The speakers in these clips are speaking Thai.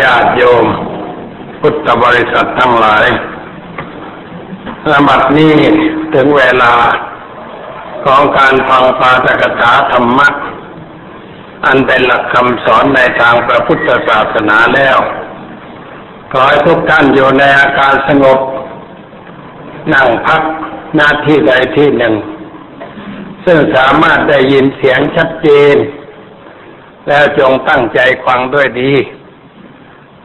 ญาติโยม พุทธบริษัททั้งหลายสบัดนี้ถึงเวลาของการฟังปาฐกถาธรรมะ อันเป็นหลักคำสอนในทางพระพุทธศาสนาแล้ว ขอให้ทุกท่านอยู่ในอาการสงบ นั่งพักหน้าที่ใดที่หนึ่ง ซึ่งสามารถได้ยินเสียงชัดเจน แล้วจงตั้งใจฟังด้วยดี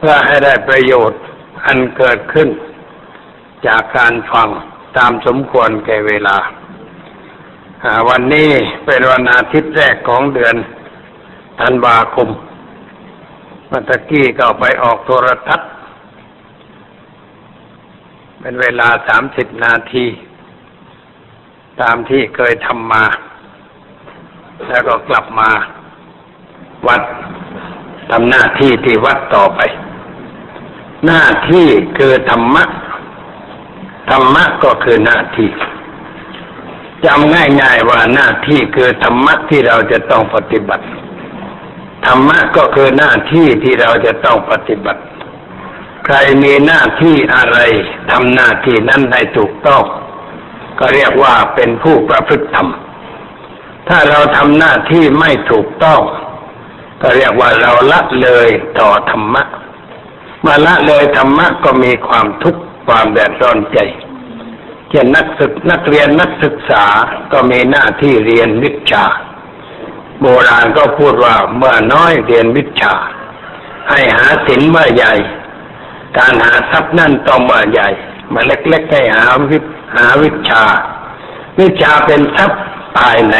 เพื่อให้ได้ประโยชน์อันเกิดขึ้น จากการฟังตามสมควรแก่เวลา วันนี้เป็นวันอาทิตย์แรกของเดือนธันวาคมเมื่อตะกี้ก็ไปออกโทรทัศน์ เป็นเวลาสามสิบนาที ตามที่เคยทำมา แล้วก็กลับมาวัดทำหน้าที่ที่วัดต่อไป หน้าที่คือธรรมะ ธรรมะก็คือหน้าที่จำง่ายๆว่าหน้าที่คือธรรมะที่เราจะต้องปฏิบัติ ธรรมะก็คือหน้าที่ที่เราจะต้องปฏิบัติ ใครมีหน้าที่อะไรทำหน้าที่นั้นให้ถูกต้อง ก็เรียกว่าเป็นผู้ประพฤติธรรม ถ้าเราทำหน้าที่ไม่ถูกต้อง ก็เรียกว่าเราละเลยต่อธรรมะ มาละเลยธรรมะก็มีความทุกข์ความแดดร้อนใจเช่นนักศึกนักเรียนนักศึกษาก็มีหน้าที่เรียนวิชา โบราณก็พูดว่าเมื่อน้อยเรียนวิชา ให้หาศิลว่าใหญ่ การหาทรัพย์นั่นต้องว่าใหญ่ มาเล็กๆให้หาวิหาวิชา วิชาเป็นทรัพย์ภายใน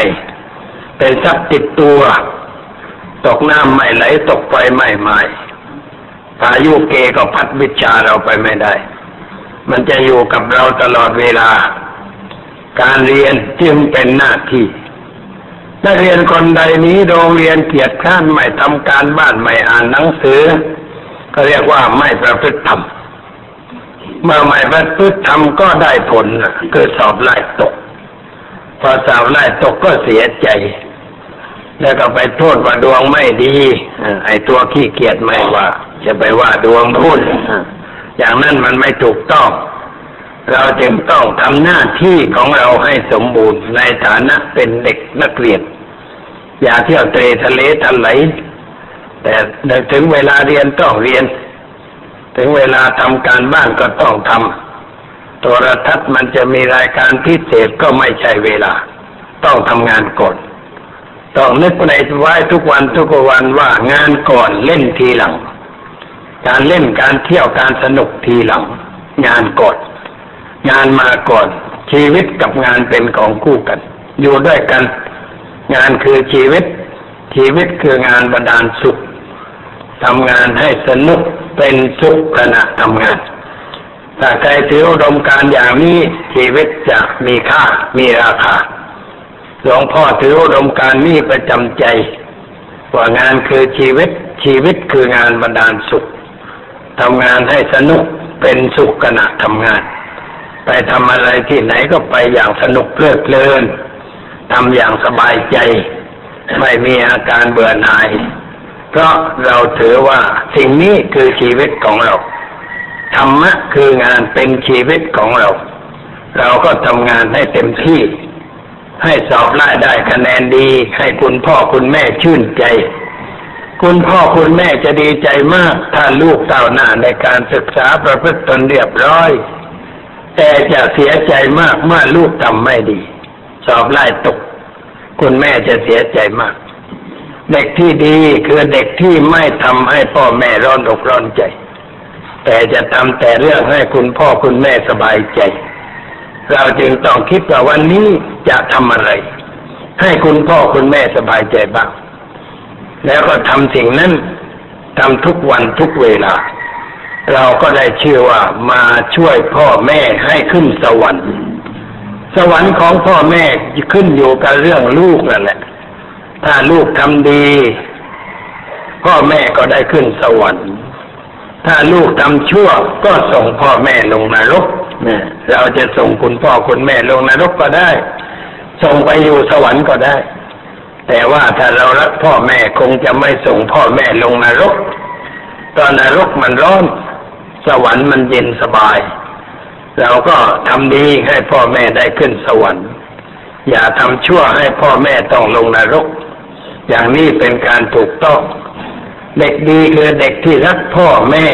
เป็นทรัพย์ติดตัว ตกน้ำไม่ไหลตกไฟไม่ไหม้ พายุเกก็พัดวิชาเราไปไม่ได้ มันจะอยู่กับเราตลอดเวลา การเรียนจึงเป็นหน้าที่นักเรียนคนใดนี้โรงเรียนเกียรติข้านไม่ทำการบ้านไม่อ่านหนังสือ ก็เรียกว่าไม่ประพฤติธรรมเมื่อไม่ประพฤติธรรมก็ได้ผลคือสอบไล่ตก พอสอบไล่ตกก็เสียใจ แล้วก็ไปโทษว่าดวงไม่ดีไอ้ตัวขี้เกียจไม่ว่า จะไปว่าดวงพูดอย่างนั้นมันไม่ถูกต้อง เราจึงต้องทำหน้าที่ของเราให้สมบูรณ์ในฐานะเป็นเด็กนักเรียน อย่าเที่ยวเตะทะเลทะไหล แต่ถึงเวลาเรียนต้องเรียน ถึงเวลาทำการบ้านก็ต้องทำโทรทัศน์มันจะมีรายการพิเศษก็ไม่ใช่เวลา ต้องทำงานก่อน ต้องนึกในไว้ทุกวันทุกวันว่างานก่อนเล่นทีหลัง การเล่นการเที่ยวการสนุกทีหลัง งานก่อนงานมาก่อน ชีวิตกับงานเป็นของคู่กัน อยู่ด้วยกัน งานคือชีวิต ชีวิตคืองานบรรดาลสุขทำงานให้สนุกเป็นสุขขณะทำงานถ้าใครถืออุดมการอย่างนี้ชีวิตจะมีค่ามีราคา หลวงพ่อถืออุดมการนี้ประจำใจ ว่างานคือชีวิตชีวิตคืองานบรรดาลสุขทำงานให้สนุกเป็นสุขขณะทำงาน ไปทำอะไรที่ไหนก็ไปอย่างสนุกเพลิดเพลินทำอย่างสบายใจ ไม่มีอาการเบื่อหน่าย เพราะเราถือว่าสิ่งนี้คือชีวิตของเราธรรมะคืองานเป็นชีวิตของเรา เราก็ทำงานให้เต็มที่ ให้สอบไล่ได้คะแนนดี ให้คุณพ่อคุณแม่ชื่นใจ คุณพ่อคุณแม่จะดีใจมาก ถ้าลูกเต้าหน้าในการศึกษาประพฤติตนเรียบร้อย แต่จะเสียใจมากเมื่อลูกทำไม่ดี สอบไล่ตก คุณแม่จะเสียใจมาก เด็กที่ดีคือเด็กที่ไม่ทำให้พ่อแม่ร้อนอกร้อนใจ แต่จะทำแต่เรื่องให้คุณพ่อคุณแม่สบายใจ เราจึงต้องคิดว่าวันนี้จะทำอะไร ให้คุณพ่อคุณแม่สบายใจบ้าง แล้วก็ทำสิ่งนั้นทำทุกวันทุกเวลา เราก็ได้ชื่อว่ามาช่วยพ่อแม่ให้ขึ้นสวรรค์ สวรรค์ของพ่อแม่ขึ้นอยู่กับเรื่องลูกนั่นแหละ ถ้าลูกทำดี พ่อแม่ก็ได้ขึ้นสวรรค์ ถ้าลูกทำชั่วก็ส่งพ่อแม่ลงนรกเนี่ยเราจะส่งคุณพ่อคุณแม่ลงนรกก็ได้ ส่งไปอยู่สวรรค์ก็ได้ แต่ว่าถ้าเรารักพ่อแม่คงจะไม่ส่งพ่อแม่ลงนรก ตอนนรกมันร้อน สวรรค์มันเย็นสบาย เราก็ทำดีให้พ่อแม่ได้ขึ้นสวรรค์ อย่าทำชั่วให้พ่อแม่ต้องลงนรก อย่างนี้เป็นการถูกต้อง เด็กดีคือเด็กที่รักพ่อแม่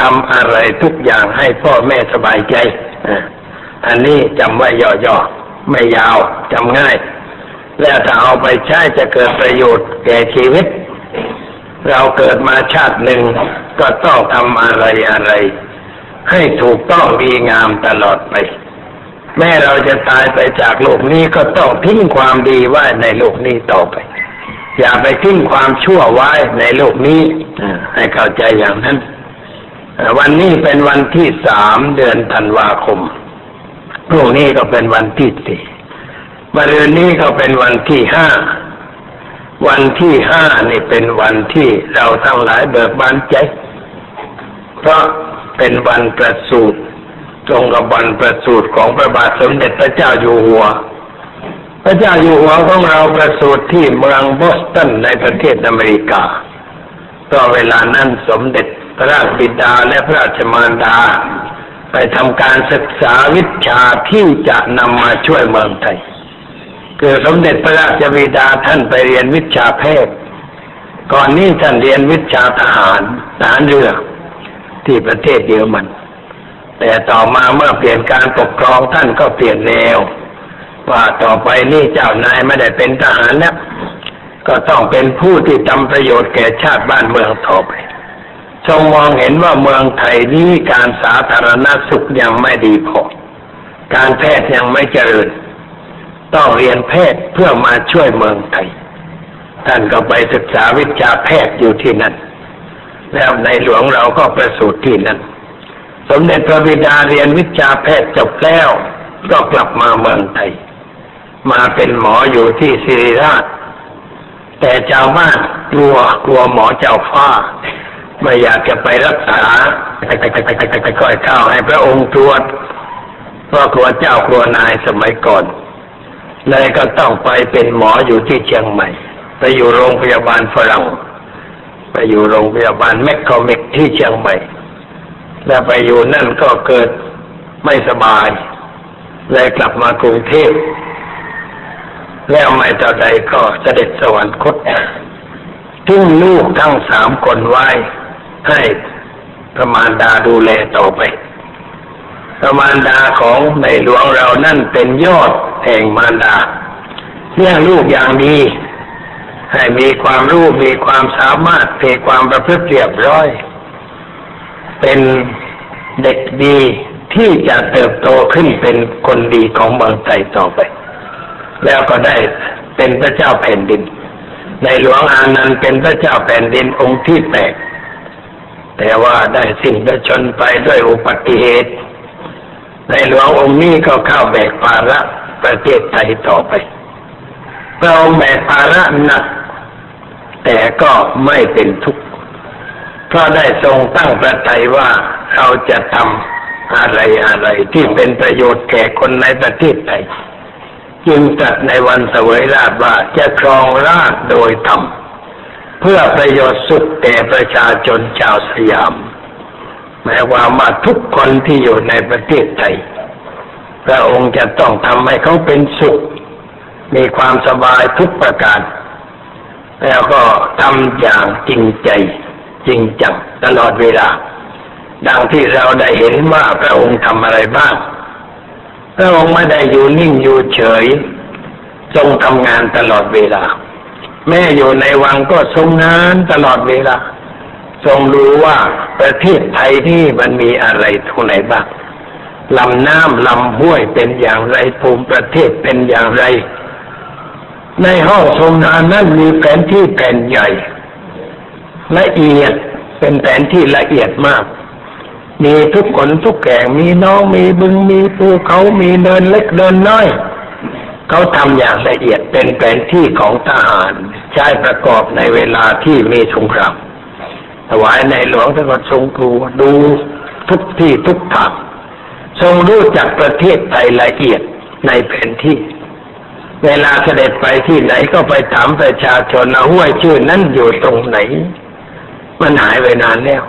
ทำอะไรทุกอย่างให้พ่อแม่สบายใจ อันนี้จำไว้ย่อๆ ไม่ยาวจำง่าย แล้วถ้าเอาไปใช้จะเกิดประโยชน์แก่ชีวิต เราเกิดมาชาติหนึ่งก็ต้องทำอะไรอะไร ให้ถูกต้องดีงามตลอดไป แม้เราจะตายไปจากโลกนี้ก็ต้องทิ้งความดีไว้ในโลกนี้ต่อไป อย่าไปทิ้งความชั่วไว้ในโลกนี้ให้เข้าใจอย่างนั้น วันนี้เป็นวันที่สามเดือนธันวาคมพรุ่งนี้ก็เป็นวันที่สี่มะรืนนี้ก็เป็นวันที่ห้า วันที่ห้านี่เป็นวันที่เราทั้งหลายเบิกบานใจ เพราะเป็นวันประสูติตรงกับวันประสูติของพระบาทสมเด็จพระเจ้าอยู่หัว พระเจ้าอยู่หัวของเราประสูติที่เมืองบอสตันในประเทศอเมริกาต่อเวลานั้นสมเด็จพระราชบิดาและพระราชมารดา ไปทำการศึกษาวิชาที่จะนำมาช่วยเมืองไทย คือสมเด็จพระราชบิดาท่านไปเรียนวิชาแพทย์ ก่อนนี้ท่านเรียนวิชาทหารทหารเรือที่ประเทศเยอรมัน แต่ต่อมาเมื่อเปลี่ยนการปกครองท่านก็เปลี่ยนแนว ว่าต่อไปนี่เจ้านายไม่ได้เป็นทหารแล้วก็ต้องเป็นผู้ที่ทำประโยชน์แก่ชาติบ้านเมืองต่อไปทรงมองเห็นว่าเมืองไทยนี้การสาธารณสุขยังไม่ดีพอ การแพทย์ยังไม่เจริญ ต้องเรียนแพทย์เพื่อมาช่วยเมืองไทย ท่านก็ไปศึกษาวิชาแพทย์อยู่ที่นั่น แล้วในหลวงเราก็ประสูติที่นั่น สมเด็จพระบิดาเรียนวิชาแพทย์จบแล้ว ก็กลับมาเมืองไทย มาเป็นหมออยู่ที่ศิริราช แต่เจ้าบ้านกลัวกลัวหมอเจ้าฟ้า ไม่อยากจะไปรักษาค่อยเข้าให้พระองค์ตรวจเพราะกลัวเจ้ากลัวนายสมัยก่อน เลยก็ต้องไปเป็นหมออยู่ที่เชียงใหม่ ไปอยู่โรงพยาบาลฝรั่งไปอยู่โรงพยาบาลแมคคอมิกที่เชียงใหม่ แล้วไปอยู่นั่นก็เกิดไม่สบายเลยกลับมากรุงเทพ แล้วไม่ต่อใดก็เสด็จสวรรคตทิ้งลูกทั้งสามคนไว้ ให้พระมารดาดูแลต่อไปพระมารดาของในหลวงเรานั่นเป็นยอดแห่งมารดาเลี้ยงลูกอย่างดีให้มีความรู้มีความสามารถมีความประพฤติเรียบร้อย เป็นเด็กดีที่จะเติบโตขึ้นเป็นคนดีของเมืองไทยต่อไป แล้วก็ได้เป็นพระเจ้าแผ่นดิน ในหลวงอานันต์เป็นพระเจ้าแผ่นดินองค์ที่แปดแต่ว่าได้สิ้นพระชนไปด้วยอุบัติเหตุ ในหลวงองค์นี้ก็เข้าแบกภาระประเทศไทยต่อไปพระองค์แบกภาระหนัก แต่ก็ไม่เป็นทุกข์เพราะได้ทรงตั้งประทัยว่าเราจะทำอะไรอะไรที่เป็นประโยชน์แก่คนในประเทศไทย จึงตัดในวันเสวยราชว่าจะครองราชโดยธรรมเพื่อประโยชน์สุขแก่ประชาชนชาวสยามหมายความว่าทุกคนที่อยู่ในประเทศไทยพระองค์จะต้องทำให้เขาเป็นสุข มีความสบายทุกประการ แล้วก็ทำอย่างจริงใจ จริงจังตลอดเวลา ดังที่เราได้เห็นว่าพระองค์ทำอะไรบ้าง พระองค์ไม่ได้อยู่นิ่งอยู่เฉย ทรงทำงานตลอดเวลา แม่อยู่ในวังก็ทรงงานตลอดเวลา ทรงรู้ว่าประเทศไทยนี่มันมีอะไรทุกไหนบ้างลำน้ำลำห้วยเป็นอย่างไรภูมิประเทศเป็นอย่างไร ในห้องทรงงานนั้นมีแผนที่แผ่นใหญ่ละเอียดเป็นแผนที่ละเอียดมาก มีทุกคนทุกแก่งมีน้องมีบึงมีภูเขามีเดินเล็กเดินน้อย เขาทำอย่างละเอียดเป็นแผนที่ของทหาร ใช้ประกอบในเวลาที่มีสงครามถวายในหลวงท่านก็ทรงดูดูทุกที่ทุกทางทรงรู้จักประเทศไทยละเอียดในแผนที่ เวลาเสด็จไปที่ไหนก็ไปถามประชาชนเอาห้วยชื่อนั้นอยู่ตรงไหน มันหายไปนานแล้ว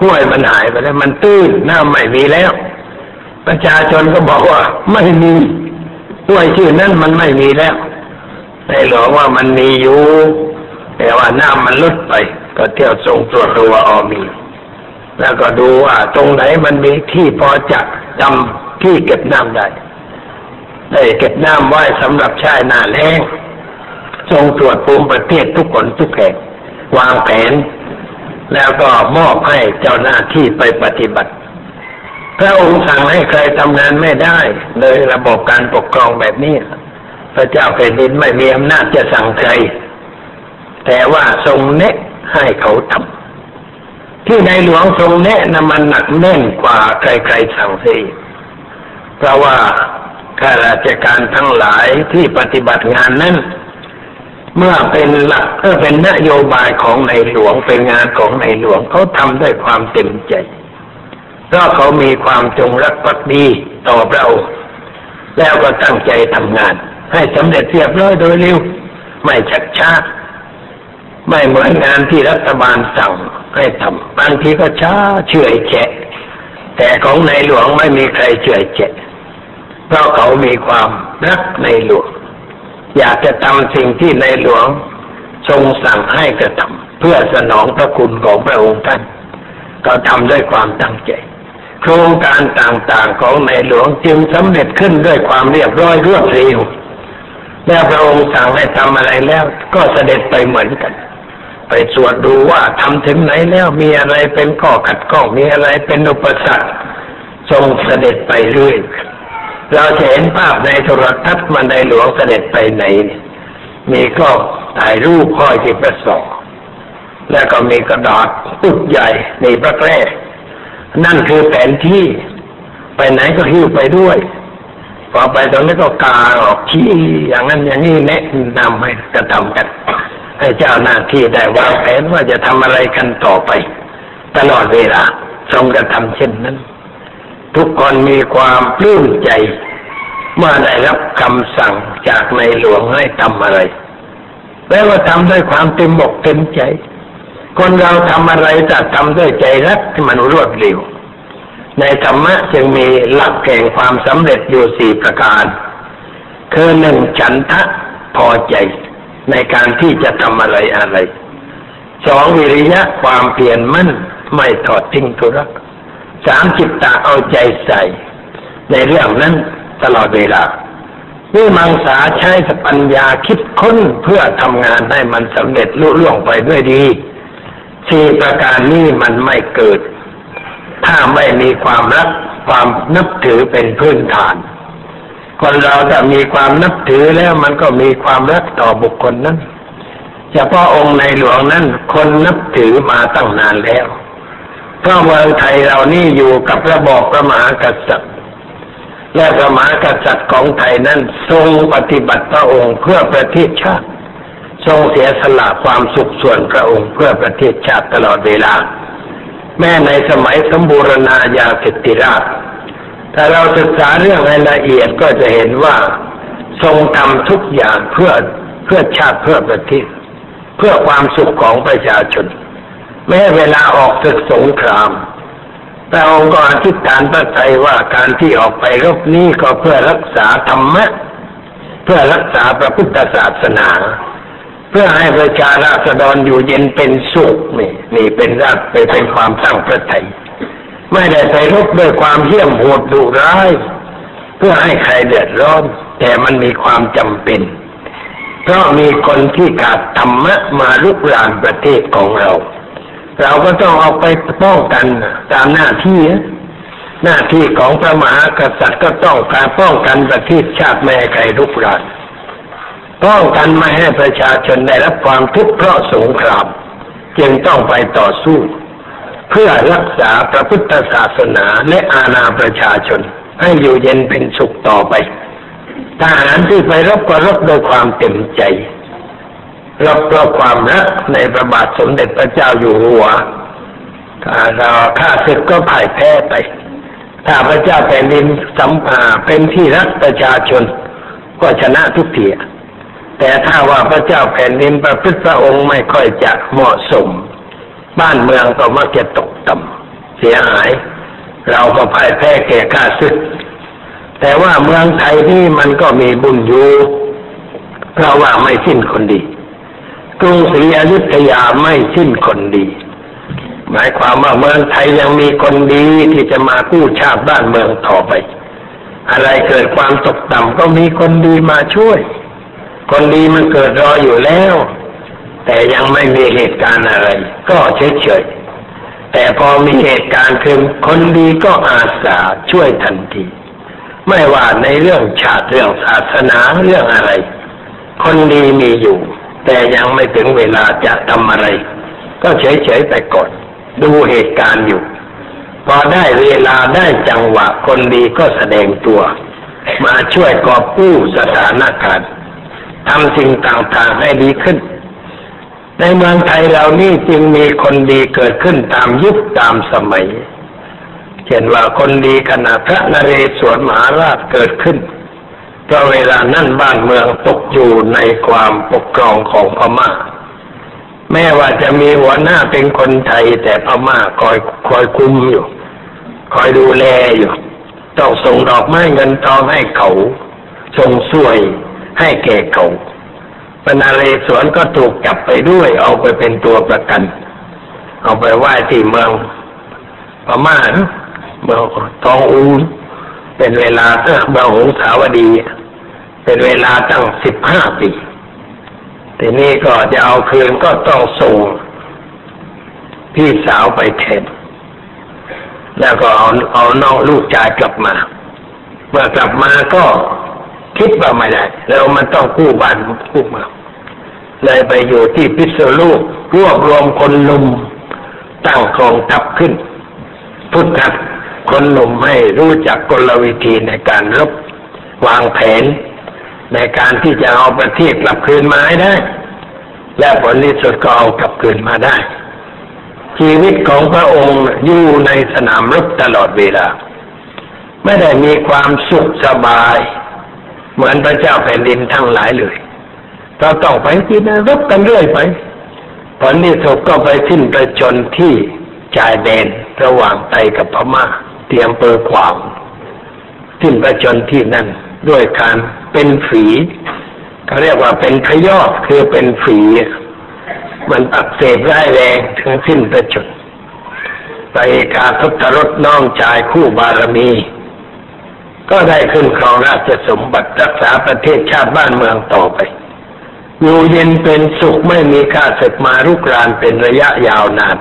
ห้วยมันหายไปแล้ว มันตื้นน้ำไม่มีแล้ว ประชาชนก็บอกว่าไม่มีห้วยชื่อนั้นมันไม่มีแล้วในหลวงว่ามันมีอยู่ แต่ว่าน้ำมันลดไป ก็เที่ยวส่งตรวจดูว่าออมี แล้วก็ดูว่าตรงไหนมันมีที่พอจะจำที่เก็บน้ำได้ได้เก็บน้ำไว้สำหรับใช้หน้าแล้งทรงตรวจภูมิประเทศทุกคนทุกแห่งวางแผน แล้วก็มอบให้เจ้าหน้าที่ไปปฏิบัติ พระองค์สั่งให้ใครทำงานไม่ได้โดยระบบการปกครองแบบนี้ พระเจ้าแผ่นดินไม่มีอำนาจจะสั่งใคร แต่ว่าทรงแนะให้เขาทำที่ในหลวงทรงแนะนำมันหนักแน่นกว่าใครๆสั่งสิเพราะว่าข้าราชการทั้งหลายที่ปฏิบัติงานนั้น เมื่อเป็นหลักเมื่อเป็นนโยบายของในหลวงเป็นงานของในหลวงเขาทำด้วยความเต็มใจเพราะเขามีความจงรักภักดีต่อเราแล้วก็ตั้งใจทำงาน ให้สำเร็จเรียบร้อยโดยเร็ว ไม่ชักช้าไม่เหมือนงานที่รัฐบาลสั่งให้ทำบางทีก็ช้าเฉื่อยแฉะแต่ของในหลวงไม่มีใครเฉื่อยแฉะเพราะเขามีความรักในหลวง อยากจะทำสิ่งที่ในหลวงทรงสั่งให้กระทำเพื่อสนองพระคุณของพระองค์ท่าน ก็ทำด้วยความตั้งใจ โครงการต่างๆของในหลวงจึงสำเร็จขึ้นด้วยความเรียบร้อยรวดเร็วแล้วพระองค์สั่งให้ทำอะไรแล้ว ก็เสด็จไปเหมือนกัน ไปตรวจดูว่าทำถึงไหนแล้วมีอะไรเป็นข้อขัดข้องมีอะไรเป็นอุปสรรคทรงเสด็จไปเรื่อย เราจะเห็นภาพในโทรทัศน์มันในหลวงเสด็จไปไหน มีกล้องถ่ายรูปค่อยที่ประสอบแล้วก็มีกระดาษปุกใหญ่ในพระแกรนั่นคือแผนที่ ไปไหนก็หิ้วไปด้วยพอไปตรงนี้ก็กาออกชี้อย่างนั้นอย่างนี้แนะนำให้กระทำกัน ให้เจ้าหน้าที่ได้วางแผนว่าจะทำอะไรกันต่อไป ตลอดเวลาทรงกระทำเช่นนั้น ทุกคนมีความปลื้มใจ เมื่อได้รับคำสั่งจากในหลวงให้ทำอะไร แล้วก็ทำด้วยความเต็มอกเต็มใจ คนเราทำอะไรจะทำด้วยใจรักที่มันรวดเร็ว ในธรรมะจึงมีหลักแห่งความสำเร็จอยู่สี่ประการ คือหนึ่งฉันทะพอใจในการที่จะทำอะไรอะไร สองวิริยะความเพียรมั่นไม่ถอดทิ้งธุระ สามจิตตาเอาใจใส่ ในเรื่องนั้นตลอดเวลาวิมังสาใช้สปัญญาคิดค้นเพื่อทำงานให้มันสำเร็จลุล่วงไปด้วยดีสี่ประการนี้มันไม่เกิด ถ้าไม่มีความรักความนับถือเป็นพื้นฐาน คนเราถ้ามีความนับถือแล้วมันก็มีความรักต่อบุคคลนั้นเฉพาะองค์ในหลวงนั้นคนนับถือมาตั้งนานแล้ว เพราะเมืองไทยเรานี่อยู่กับระบอบพระมหากษัตริย์ และพระมหากษัตริย์ของไทยนั้นทรงปฏิบัติพระองค์เพื่อประเทศชาติ ทรงเสียสละความสุขส่วนพระองค์เพื่อประเทศชาติตลอดเวลา แม้ในสมัยสมบูรณาญาสิทธิราชถ้าเราศึกษาเรื่องให้ละเอียดก็จะเห็นว่าทรงทำทุกอย่างเพื่อเพื่อชาติเพื่อประเทศ เพื่อความสุขของประชาชน แม้เวลาออกศึกสงครามพระองค์ก็อธิษฐานพระทัยว่าการที่ออกไปรบนี้ก็เพื่อรักษาธรรมะ เพื่อรักษาพระพุทธศาสนา เพื่อให้ประชาราษฎรอยู่เย็นเป็นสุขนี่นี่เป็นรักไปเป็นความตั้งพระทัยไม่ได้ไปรบด้วยความเหี้ยมโหดดุร้าย เพื่อให้ใครเดือดร้อน แต่มันมีความจำเป็น เพราะมีคนที่ขาดธรรมะมาลุกรานประเทศของเรา เราก็ต้องเอาไปป้องกันตามหน้าที่หน้าที่ของพระมหากษัตริย์ก็ต้องการป้องกันประเทศชาติไม่ให้ใครรุกรานป้องกันไม่ให้ประชาชนได้รับความทุกข์เพราะสงครามจึงต้องไปต่อสู้ เพื่อรักษาพระพุทธศาสนาและอาณาประชาชน ให้อยู่เย็นเป็นสุขต่อไปทหารที่ไปรบก็รบโดยความเต็มใจ เราเพราะความรักในพระบาทสมเด็จพระเจ้าอยู่หัวถ้าเราข้าศึกก็พ่ายแพ้ไป ถ้าพระเจ้าแผ่นดินสัมภาเป็นที่รักประชาชน ก็ชนะทุกทีแต่ถ้าว่าพระเจ้าแผ่นดินประพฤติพระองค์ไม่ค่อยจะเหมาะสม บ้านเมืองก็มักจะตกต่ำเสียหาย เราก็พ่ายแพ้แก่ข้าศึก แต่ว่าเมืองไทยนี่มันก็มีบุญอยู่เพราะว่าไม่สิ้นคนดี กรุงศรีอยุธยาไม่สิ้นคนดี หมายความว่าเมืองไทยยังมีคนดีที่จะมากู้ชาติบ้านเมืองต่อไป อะไรเกิดความตกต่ำก็มีคนดีมาช่วย คนดีมันเกิดรออยู่แล้ว แต่ยังไม่มีเหตุการณ์อะไร ก็เฉยๆแต่พอมีเหตุการณ์ขึ้นคนดีก็อาสาช่วยทันที ไม่ว่าในเรื่องชาติเรื่องศาสนาเรื่องอะไร คนดีมีอยู่ แต่ยังไม่ถึงเวลาจะทำอะไร ก็เฉยๆไปก่อน ดูเหตุการณ์อยู่ พอได้เวลาได้จังหวะคนดีก็แสดงตัว มาช่วยกอบกู้สถานการณ์ทำสิ่งต่างๆให้ดีขึ้น ในเมืองไทยเรานี่จึงมีคนดีเกิดขึ้นตามยุคตามสมัย เช่นว่าคนดีขณะพระนเรศวรมหาราชเกิดขึ้น เพราะเวลานั่นบ้านเมืองตกอยู่ในความปกครองของพม่า แม้ว่าจะมีหัวหน้าเป็นคนไทย แต่พม่าคอยคอยคุมอยู่ คอยดูแลอยู่ต้องส่งดอกไม้เงินทองให้เขา ส่งสวยให้แก่เขาปนาเลสวนก็ถูกจับไปด้วย เอาไปเป็นตัวประกัน เอาไปไหว้ที่เมืองพม่าเมืองทองอูเป็นเวลาเออเมืองหงสาวดี เป็นเวลาตั้งสิบห้าปี ทีนี้ก็จะเอาคืนก็ต้องส่งพี่สาวไปแทน แล้วก็เอาเอาน้องลูกชายกลับมา เมื่อกลับมาก็คิดว่าไม่ได้ แล้วมันต้องกู้บ้านกู้มา เลยไปอยู่ที่พิษณุโลกรวบรวมคนหนุ่มตั้งกองทัพขึ้น พุทธัดคนหนุ่มให้รู้จักกลวิธีในการรบวางแผน ในการที่จะเอาประเทศกลับคืนมาให้ได้ และผลที่สุดก็เอากลับคืนมาได้ ชีวิตของพระองค์อยู่ในสนามรบตลอดเวลา ไม่ได้มีความสุขสบาย เหมือนพระเจ้าแผ่นดินทั้งหลายเลยเราต้องไปที่นรบกันเรื่อยไปผลที่สุดก็ไปสิ้นประชนที่ชายแดนระหว่างไทยกับพม่าเตรียมเปิดขวางสิ้นประชนที่นั่นด้วยการ เป็นฝีเขาเรียกว่าเป็นพยอดคือเป็นฝีมันอักเสบร้ายแรงถึงสิ้นประชนไปกาทศรถน้องชายคู่บารมี ก็ได้ขึ้นครองราชสมบัติรักษาประเทศชาติบ้านเมืองต่อไป อยู่เย็นเป็นสุขไม่มีข้าศึกมารุกรานเป็นระยะยาวนาน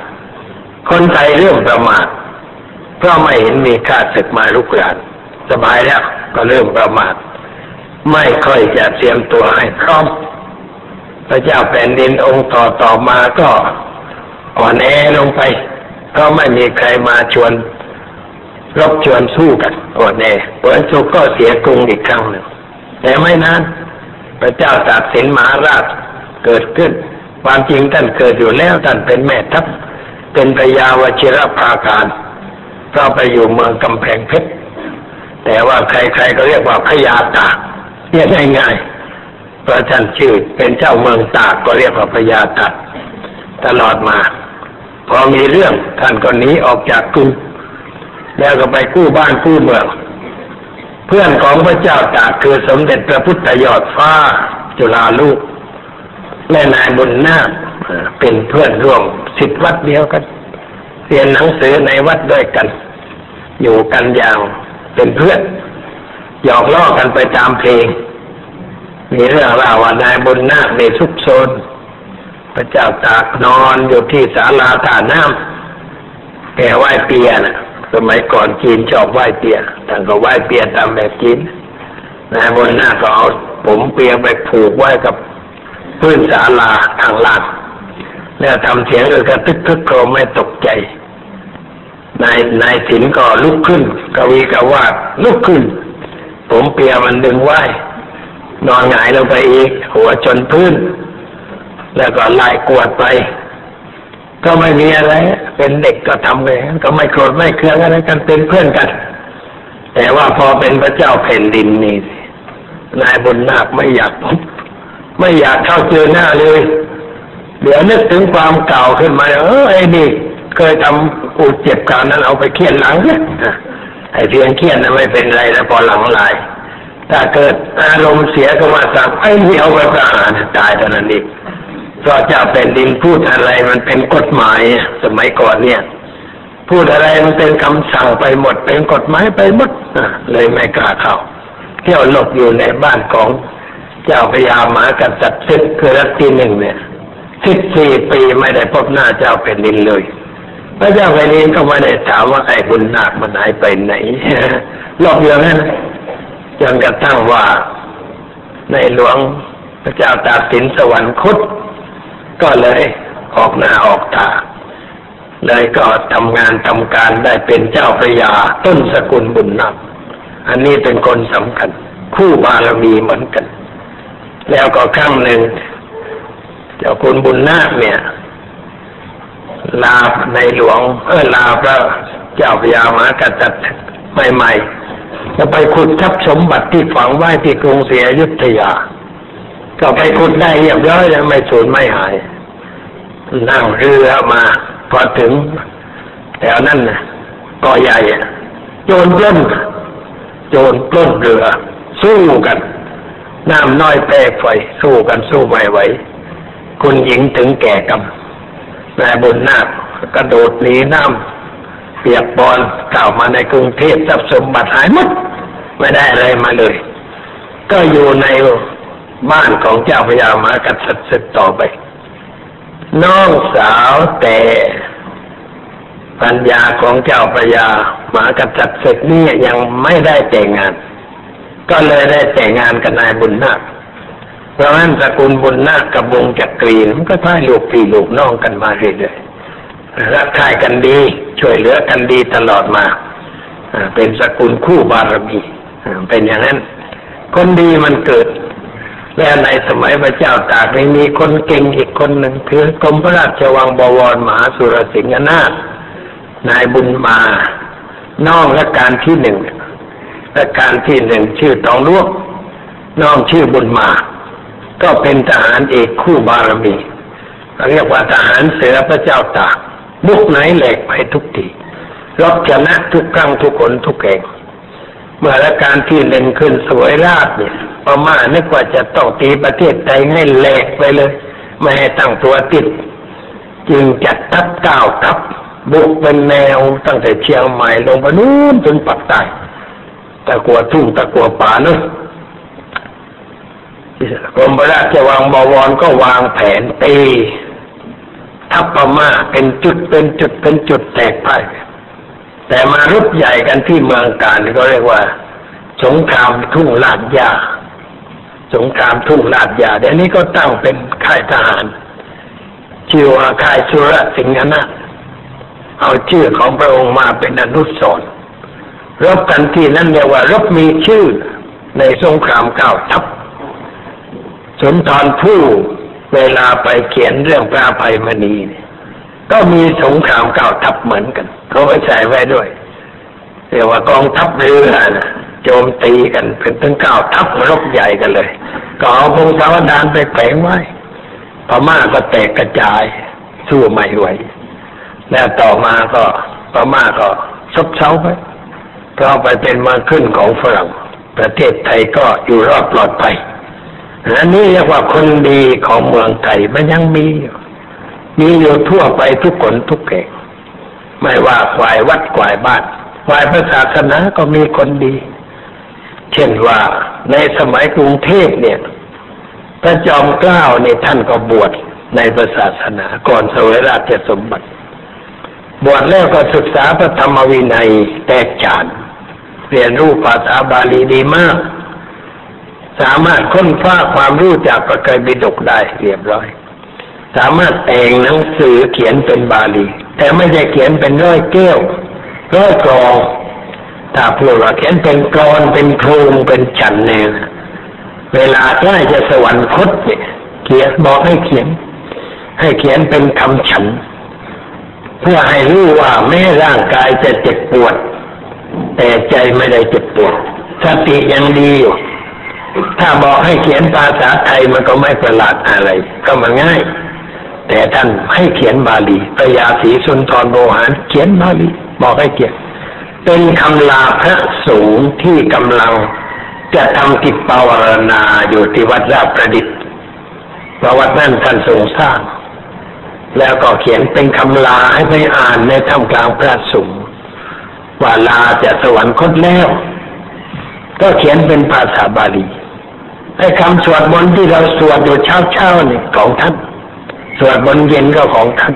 คนไทยเริ่มประมาทเพราะไม่เห็นมีข้าศึกมารุกราน สบายแล้วก็เริ่มประมาท ไม่ค่อยจะเตรียมตัวให้พร้อม พระเจ้าแผ่นดินองค์ต่อต่อมาก็อ่อนแอลงไป ก็ไม่มีใครมาชวนรบชวนสู้กันอ่อนแอผลสุกก็เสียกรุงอีกครั้งหนึ่งแต่ไม่นานพระเจ้าตากสินมหาราชเกิดขึ้น ความจริงท่านเกิดอยู่แล้วท่านเป็นแม่ทัพเป็นพญาวชิรภาการก็ไปอยู่เมืองกำแพงเพชรแต่ว่าใครๆก็เรียกว่าพญาตาก เรียกง่ายๆเพราะท่านชื่อเป็นเจ้าเมืองตากก็เรียกว่าพญาตากตลอดมา พอมีเรื่องท่านก็หนีออกจากกรุงแล้วก็ไปกู้บ้านกู้เมือง เพื่อนของพระเจ้าตากคือสมเด็จพระพุทธยอดฟ้าจุฬาลูกและนายบุญนาคเป็นเพื่อนร่วมสิทธวัดเดียวกัน เรียนหนังสือในวัดด้วยกัน อยู่กันอย่างเป็นเพื่อน หยอกล้อกันไปตามเพลง มีเรื่องเล่าว่านายบุญนาคในซุกโซนพระเจ้าตากนอนอยู่ที่ศาลาท่าน้ำแกไหว้เปียนะสมัยก่อนจีนชอบไหว้เปียท่านก็ไหว้เปียตามแบบจีนนายบุญนาคก็เอาผมเปียไปผูกไว้กับพื้นศาลาทางล่างแล้วทำเสียงเออกระตึกทึกโครมไม่ตกใจนายนายศิลก็ลุกขึ้น กวีกวาดลุกขึ้น ผมเปียมันดึงไหวนอนหงายลงไปอีก หัวชนพื้น แล้วก็ไล่กวดไป ก็ไม่มีอะไร เป็นเด็กก็ทำไปก็ไม่โกรธไม่เคืองอะไรกันเป็นเพื่อนกัน แต่ว่าพอเป็นพระเจ้าแผ่นดินนี่นายบุญนาคไม่อยากพบไม่อยากเข้าเจอหน้าเลย เดี๋ยวนึกถึงความเก่าขึ้นมา เออไอ้นี่เคยทำอูเจ็บการนั้นเอาไปเคียนหลังเนี่ย ไอ้เพียงเครียนนั้นไม่เป็นไรนะพอหลังลาย ถ้าเกิดอารมณ์เสียก็มาสั่งไอ้นี่เอาไปประหารตายเท่านั้นเองเพราะเจ้าเป็นดินพูดอะไรมันเป็นกฎหมายสมัยก่อนเนี่ย พูดอะไรมันเป็นคำสั่งไปหมด เป็นกฎหมายไปหมดเลยไม่กล้าเข้าเที่ยวหลบอยู่ในบ้านของเจ้าพญาหมากัษัตริย์ศึกคือรัชที่หนึ่งเนี่ยสิบสี่ปีไม่ได้พบหน้าเจ้าแผ่นดินเลย พระเจ้าแผ่นดินก็ไม่ได้ถามว่าไอ้บุญนาคมันหายไปไหนหลบอยู่นั่นจนกระทั่งว่าในหลวงพระเจ้าตากสินสวรรคต ก็เลยออกหน้าออกตา เลยก็ทำงานทำการได้เป็นเจ้าพระยาต้นสกุลบุญนาคอันนี้เป็นคนสำคัญ คู่บารมีเหมือนกัน แล้วก็ครั้งหนึ่งเจ้าคุณบุญนาคเนี่ย ลาในหลวงเออลาพระเจ้าพญามหากษัตริย์ใหม่ๆจะไปขุดทรัพย์สมบัติที่ฝังไว้ที่กรุงศรีอยุธยา ก็ไปขุดได้เรียบร้อยแล้วไม่สูญไม่หายนั่งเรือมาพอถึงแถวนั้นนะก็ใหญ่โจรปล้นโจรปล้นเรือ สู้กันน้ำน้อยแปรไฟสู้กันสู้ไม่ไหวคุณหญิงถึงแก่กรรม นายบุญนาคกระโดดหนีน้ำเปียกบอลกล่าวมาในกรุงเทพทรัพย์สมบัติหายหมดไม่ได้อะไรมาเลย ก็อยู่ในบ้านของเจ้าพญามากัดสัตสึกต่อไป น้องสาวแต่ปัญญาของเจ้าพญาหมากัดสัตสึกนี่ยังไม่ได้แต่งงาน ก็เลยได้แต่งงานกับนายบุญนาค เพราะฉะนั้นตระกูลบุญนาคกับวงจักรีมันก็พ่ายลูกพี่ลูกน้องกันมาเรื่อยๆรักใคร่กันดี ช่วยเหลือกันดีตลอดมาเป็นสกุลคู่บารมีเป็นอย่างนั้น คนดีมันเกิด แล้วในสมัยพระเจ้าตากมีคนเก่งอีกคนหนึ่งคือกรมพระราชวังบวรมหาสุรสิงห์นาถนายบุญมา น้องและการที่หนึ่งและการที่หนึ่งชื่อตองลวกน้องชื่อบุญมา ก็เป็นทหารเอกคู่บารมีเรียกว่าทหารเสือพระเจ้าตากบุกไหนแหลกไปทุกทีรบชนะทุกครั้งทุกคนทุกแห่งเมื่อราการที่เล่นขึ้นสวยราบเนี่ยประมาณนึกว่าจะต้องตีประเทศไทยให้แหลกไปเลย ไม่ให้ตั้งตัวติด จึงจัดทัพเก้าทัพบุกเป็นแนวตั้งแต่เชียงใหม่ลงไปนู้นจนปักใต้ตะกัวทุ่งตะกัวป่าเนอะ กรมพระราชวังบวรก็วางแผนตีทัพพม่าเป็นจุดเป็นจุดเป็นจุดแตกพ่ายแต่มารุบใหญ่กันที่เมืองการก็เรียกว่า สงครามทุ่งลาดยา สงครามทุ่งลาดยาเดี๋ยวนี้ก็ตั้งเป็นค่ายทหารชื่อว่าค่ายสุรสิงหนาเอาชื่อของพระองค์มาเป็นอนุสรรบกันที่นั่นเรียกว่ารบมีชื่อในสงครามเก้าทัพ สุนทรผู้เวลาไปเขียนเรื่องพระภัยมณีเนี่ยก็มีสงครามเก้าทัพเหมือนกัน เขาไปใส่ไว้ด้วยเรียกว่ากองทัพเรือนะโจมตีกันเป็นถึงเก้าทัพรบใหญ่กันเลย ก็เอาพงศาวดารไปแฝงไว้พม่าก็แตกกระจายสู้ไม่ไหวแล้วต่อมาก็พม่าก็ซบเซาไปเพราะไปเป็นมาขึ้นของฝรั่งประเทศไทยก็อยู่รอดปลอดภัย อันนี้เรียกว่าคนดีของเมืองไทยมันยังมีอยู่มีอยู่ทั่วไปทุกคนทุกแห่งไม่ว่าฝ่ายวัดฝ่ายบ้านฝ่ายพระศาสนาก็มีคนดี เช่นว่าในสมัยกรุงเทพเนี่ย พระจอมเกล้าเนี่ยท่านก็บวชในพระศาสนาก่อนสวยราชสมบัติ บวชแล้วก็ศึกษาพระธรรมวินัยแตกฉานเรียนรู้ภาษาบาลีดีมาก สามารถค้นคว้าความรู้จากประกายบิดกได้เรียบร้อย สามารถแต่งหนังสือเขียนเป็นบาลี แต่ไม่ใช่เขียนเป็นร้อยแก้วร้อยกรองถ้าพูดว่าเขียนเป็นกรอนเป็นโครงเป็นฉันเนี่ยเวลาใกล้จะสวรรคตเนี่ยเขียนบอกให้เขียน ให้เขียนเป็นคำฉัน เพื่อให้รู้ว่าแม้ร่างกายจะเจ็บปวด แต่ใจไม่ได้เจ็บปวดสติยังดีอยู่ ถ้าบอกให้เขียนภาษาไทยมันก็ไม่ประหลาดอะไร ก็มันง่าย แต่ท่านให้เขียนบาลีพระยาศรีสุนทรโบหารเขียนบาลีบอกให้เขียน เป็นคำลาพระสูงที่กำลังจะทำกิจปาวารณาอยู่ที่วัดราชประดิษฐ์ประวัตินั่นท่านทรงสร้าง แล้วก็เขียนเป็นคำลาให้ไปอ่านในท่ามกลางพระสูงว่าลาจะสวรรคตแล้ว ก็เขียนเป็นภาษาบาลี ไอ้คำสวดมนต์ที่เราสวดอยู่เช้าๆนี่ของท่าน สวดมนต์เย็นก็ของท่าน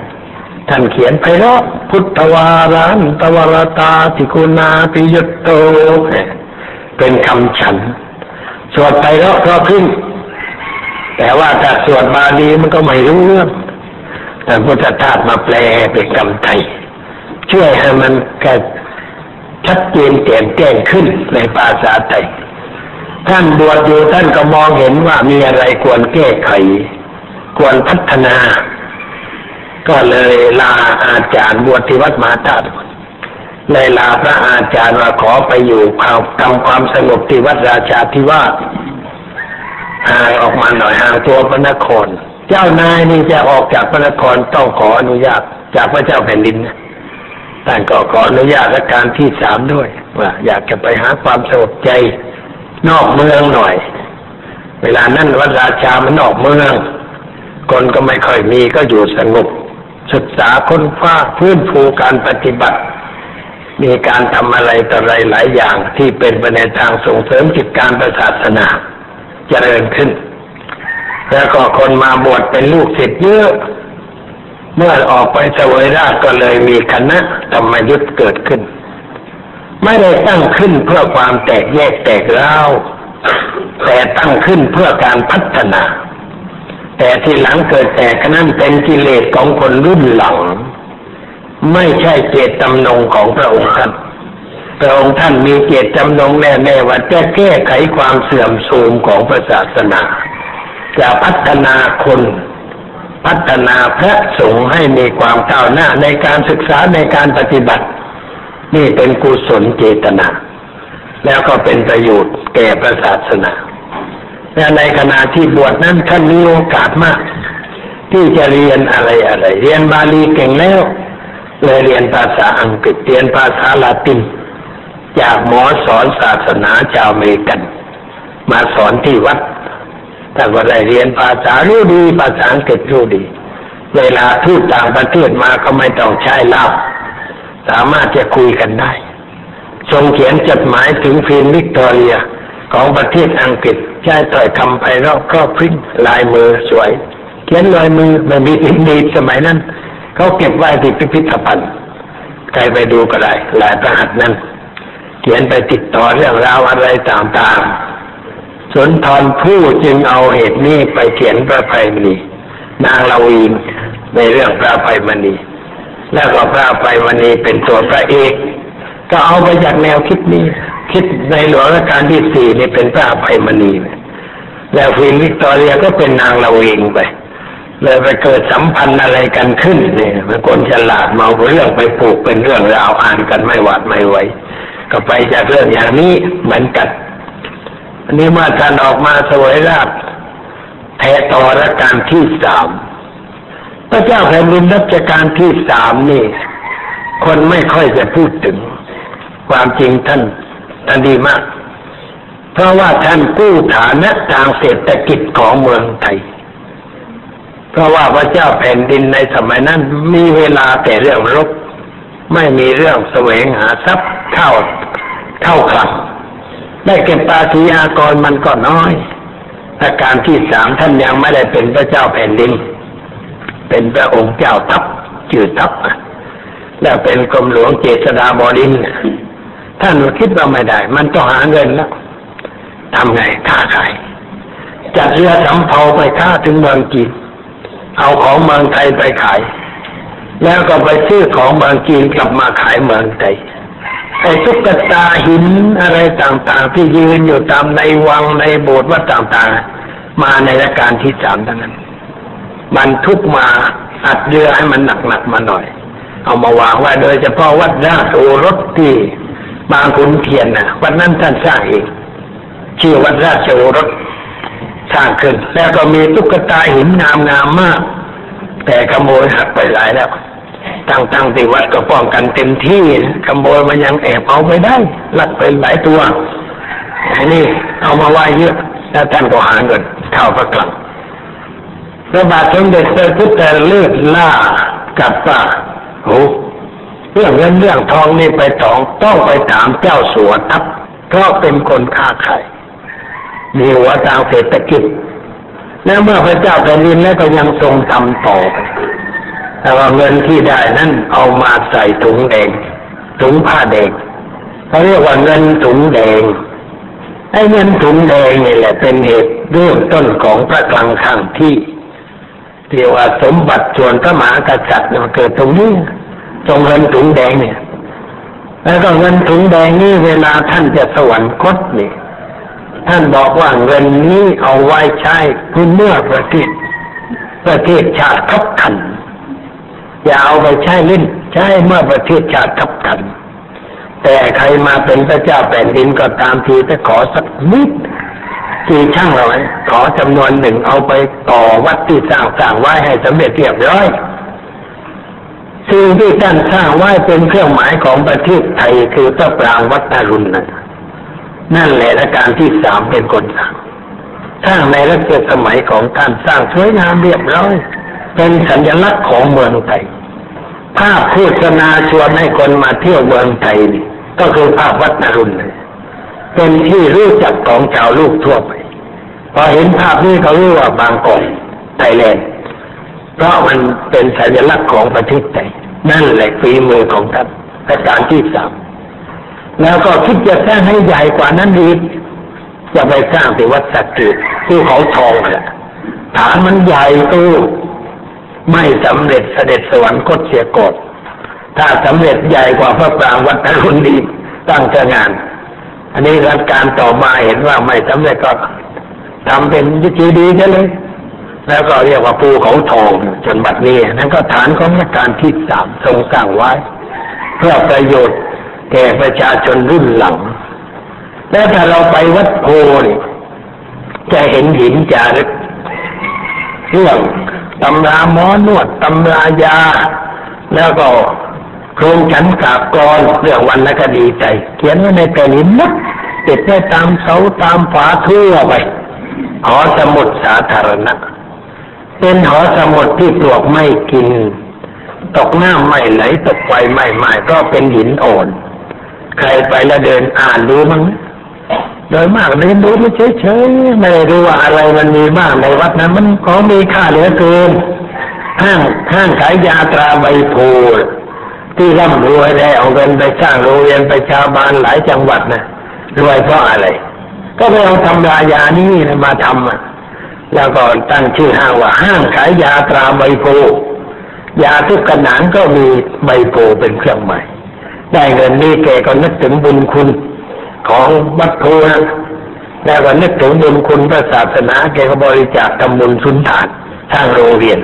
ท่านเขียนไปแล้วพุทธวารันตวรตาติกุณาปิยตโต เป็นคำฉัน สวดไปแล้วเพราะขึ้น แต่ว่าถ้าสวดบาลีมันก็ไม่รู้เรื่องแต่พุทธทาสมาแปลเป็นคำไทย ช่วยให้มันแก่ชัดเจนแจ่มแจ้งขึ้นในภาษาไทย ท่านบวชอยู่ท่านก็มองเห็นว่ามีอะไรควรแก้ไข ควรพัฒนา ก็เลยลาอาจารย์บวชที่วัดมหาธาตุเลยลาพระอาจารย์ว่าขอไปอยู่ทำความสงบที่วัดราชาธิวาสห่างออกมาหน่อยห่างตัวพระนคร เจ้านายนี่จะออกจากพระนครต้องขออนุญาตจากพระเจ้าแผ่นดินนะท่านก็ขออนุญาตรัชการที่สามด้วยว่าอยากจะไปหาความสงบใจ นอกเมืองหน่อย เวลานั้นวัดราชามันนอกเมือง คนก็ไม่ค่อยมีก็อยู่สงบศึกษาค้นคว้าพื้นฟูการปฏิบัติ มีการทำอะไรต่ออะไรหลายอย่างที่เป็นไปในทางส่งเสริมจิตการประศาสนาเจริญขึ้น แล้วก็คนมาบวชเป็นลูกศิษย์เยอะเมื่อออกไปเสวยราชก็เลยมีคณะธรรมยุทธเกิดขึ้น ไม่ได้ตั้งขึ้นเพื่อความแตกแยกแตกเล่าแต่ตั้งขึ้นเพื่อการพัฒนา แต่ที่หลังเกิดแตกนั้นเป็นกิเลสของคนรุ่นหลัง ไม่ใช่เจตจำนงของพระองค์ท่านพระองค์ท่านมีเจตจำนงแน่ๆว่าจะแก้ไขความเสื่อมโทรมของศาสนา จะพัฒนาคนพัฒนาพระสงฆ์ให้มีความก้าวหน้าในการศึกษาในการปฏิบัติ นี่เป็นกุศลเจตนา แล้วก็เป็นประโยชน์แก่ประศาสนา และในขณะที่บวชนั้นท่านมีโอกาสมาก ที่จะเรียนอะไรอะไร เรียนบาลีเก่งแล้วเลยเรียนภาษาอังกฤษเรียนภาษาลาติน จากหมอสอนศาสนาชาวอเมริกัน มาสอนที่วัดท่านก็ได้เรียนภาษารู้ดีภาษาอังกฤษรู้ดี เวลาทูตต่างประเทศมาก็ไม่ต้องใช้เล่า สามารถจะคุยกันได้ ทรงเขียนจดหมายถึงฟิล์มวิกตอเรียของประเทศอังกฤษใช้ต่อยคำไพเราะครอบพริ้งลายมือสวย เขียนลายมือไม่มีอินดีสมัยนั้นเขาเก็บไว้ที่พิพิธภัณฑ์ใครไปดูก็ได้ลายประหัตนั้น เขียนไปติดต่อเรื่องราวอะไรต่างๆสนทรผู้จึงเอาเหตุนี้ไปเขียนพระไพมณีนางลาวีนในเรื่องพระไพมณี แล้วก็พระไพมณีเป็นตัวพระเอกก็เอาไปจากแนวคิดนี้ คิดในหลวงรัชกาลที่สี่นี่เป็นพระไพมณีแล้วฟินวิกตอเรียก็เป็นนางลาวีนไปเลยไปเกิดสัมพันธ์อะไรกันขึ้นเนี่ยเป็นคนฉลาดมาเรื่องไปปลูกเป็นเรื่องราวอ่านกันไม่หวาดไม่ไหวก็ไปจากเรื่องอย่างนี้เหมือนกันอันนี้เมื่อท่านออกมาสวยราบแพ้ต่อรัชการที่สาม ระเจ้าแผ่นดินรัชการที่สามนี่ คนไม่ค่อยจะพูดถึง ความจริงท่านท่านดีมาก เพราะว่าท่านกู้ฐานะทางเศรษฐกิจของเมืองไทย เพราะว่าพระเจ้าแผ่นดินในสมัยนั้นมีเวลาแต่เรื่องรบ ไม่มีเรื่องแสวงหาทรัพย์เข้าเข้าคลังได้เก็บภาษีอากรมันก็น้อยอาการที่สามท่านยังไม่ได้เป็นพระเจ้าแผ่นดิน เป็นพระองค์เจ้าทัพจืดทัพแล้วเป็นกรมหลวงเจษฎาบดินท่านคิดว่าไม่ได้ มันต้องหาเงินแล้วทำไงค้าขาย จัดเรือสำเภาไปค้าถึงเมืองจีนเอาของเมืองไทยไปขาย แล้วก็ไปซื้อของเมืองจีนกลับมาขายเมืองไทยไอ้ตุ๊กตาหินอะไรต่างๆ ที่ยืนอยู่ตามในวังในโบสถ์วัดต่างๆ มาในรัชกาลที่สามทั้งนั้น มันทุกมาอัดเรือให้มันหนักๆมาหน่อย เอามาวางไว้โดยเฉพาะวัดราชโอรสที่บางขุนเทียนนะวันนั้นท่านสร้างเองชื่อวัดราชโอรสสร้างขึ้น แล้วก็มีตุ๊กตาหินงามๆมมาก แต่ขโมยหักไปหลายแล้วตั้งตั้งที่วัดก็ป้องกันเต็มที่ขโมยมันยังแอบเอาไปได้ลักไปหลายตัวอันนี้เอามาไว้เยอะแล้วท่านก็หาเงินเข้าพระกลัง ระบาทสมเด็จพระพุทธเลือดล่ากับว่าโอ้เรื่องเงินเรื่องทองนี่ไปถองต้องไปถามเจ้าสัวทัพเพราะเป็นคนค้าขายมีหัวทางเศรษฐกิจ แล้วเมื่อพระเจ้าแผ่นดินแล้วก็ยังทรงทำต่อไปแต่ว่าเงินที่ได้นั้นเอามาใส่ถุงแดงถุงผ้าแดงเขาเรียกว่าเงินถุงแดงไอ้เงินถุงแดงนี่แหละเป็นเหตุเริ่มต้นของพระคลังข้างที่ เรียกว่าสมบัติส่วนพระมหากษัตริย์มันเกิดตรงนี้ตรงเงินถุงแดงเนี่ย แล้วก็เงินถุงแดงนี่เวลาท่านจะสวรรคตนี่ท่านบอกว่าเงินนี้เอาไว้ใช้เพื่อเมื่อประเทศประเทศชาติขับขันอย่าเอาไปใช้เล่นใช้เมื่อประเทศชาติขับขันแต่ใครมาเป็นพระเจ้าแผ่นดินก็ตามทีจะขอสักนิด กี่ช่างเราขอจำนวนหนึ่งเอาไปต่อวัดที่สร้างสร้างไว้ให้สำเร็จเรียบร้อยสิ่งที่ท่านสร้างไว้เป็นเครื่องหมายของประเทศไทยคือพระปรางวัดอรุณนั่นนั่นแหละรัชการที่สามเป็นคนสร้างสร้างในรัชสมัยของการสร้างสวยงามเรียบร้อย เป็นสัญลักษณ์ของเมืองไทย ภาพโฆษณาชวนให้คนมาเที่ยวเมืองไทยนี่ก็คือภาพวัดอรุณเลย เป็นที่รู้จักของชาวลูกทั่วไป พอเห็นภาพนี้เขารู้ว่าบางกอกไทยแลนด์เพราะมันเป็นสัญลักษณ์ของประเทศไทยนั่นแหละฝีมือของท่านประการที่สามแล้วก็คิดจะสร้างให้ใหญ่กว่านั้นอีกจะไปสร้างที่วัดสักกิที่เขาทองแหละฐานมันใหญ่โตไม่สำเร็จเสด็จสวรรคตเสียก่อนถ้าสำเร็จใหญ่กว่าพระปรางวัดอรุณดีตั้งเจ้างาน อันนี้รัชการต่อมาเห็นว่าไม่สำเร็จก็ทำเป็นยิจีดีใช่เลย แล้วก็เรียกว่าภูเขาทองจนบัดนี้ นั่นก็ฐานของรัชการที่สามทรงสร้างไว้ เพื่อประโยชน์แก่ประชาชนรุ่นหลัง แล้วถ้าเราไปวัดโพนี่จะเห็นหินจารึกเรื่องตำรามอนวดตำรายา แล้วก็ ครงฉันกาบกรอนเรื่องวันนคดีใจ เขียนไว้ในแผ่นหินนะติดไว้ตามเสาตามฝาทั่วไปหอสมุดสาธารณะ เป็นหอสมุดที่ปลวกไม่กิน ตกหน้ำไม่ไหลตกไฟไม่ไหม้ก็เป็นหินอ่อน ใครไปแล้วเดินอ่านดูมั้งโดยมากเดินดูไม่เฉยๆไม่รู้ว่าอะไรมันมีบ้างในวัดนั้น มันของมีค่าเหลือเกินห้างห้างขายยาตราใบโพ ที่ร่ำรวยได้เอาเงินไปสร้างโรงเรียนไปชาวบ้านหลายจังหวัดนะรวยเพราะอะไร ก็ไปเอาทำรายานี่มาทำอะแล้วก็ตั้งชื่อห้างว่าห้างขายยาตราใบโพยาทุกขนานก็มีใบโพเป็นเครื่องหมายได้เงินนี่แกก็นึกถึงบุญคุณของวัดโพนะแล้วก็นึกถึงบุญคุณพระศาสนาแกก็บริจาคทำบุญสุนทานสร้างโรงเรียน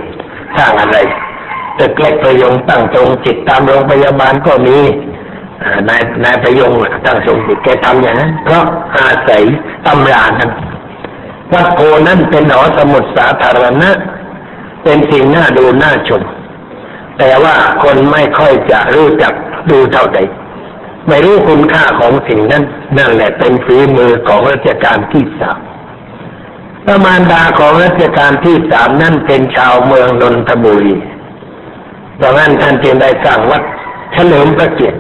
สร้างอะไร ตึกเล็กประยงตั้งตรงจิตตามโรงพยาบาลก็มีนายนายประยงตั้งทรงจิตแกทำอย่างนั้นเพราะอาศัยตำรานั้นวัดโพนั้นเป็นหอสมุดสาธารณะ เป็นสิ่งน่าดูน่าชม แต่ว่าคนไม่ค่อยจะรู้จักดูเท่าใดไม่รู้คุณค่าของสิ่งนั้น นั่นแหละเป็นฝีมือของรัชกาลที่สามประมารดาของรัชกาลที่สามนั่นเป็นชาวเมืองนนทบุรี ดังนั้นท่านจึงได้สร้างวัดเฉลิมพระเกียรติ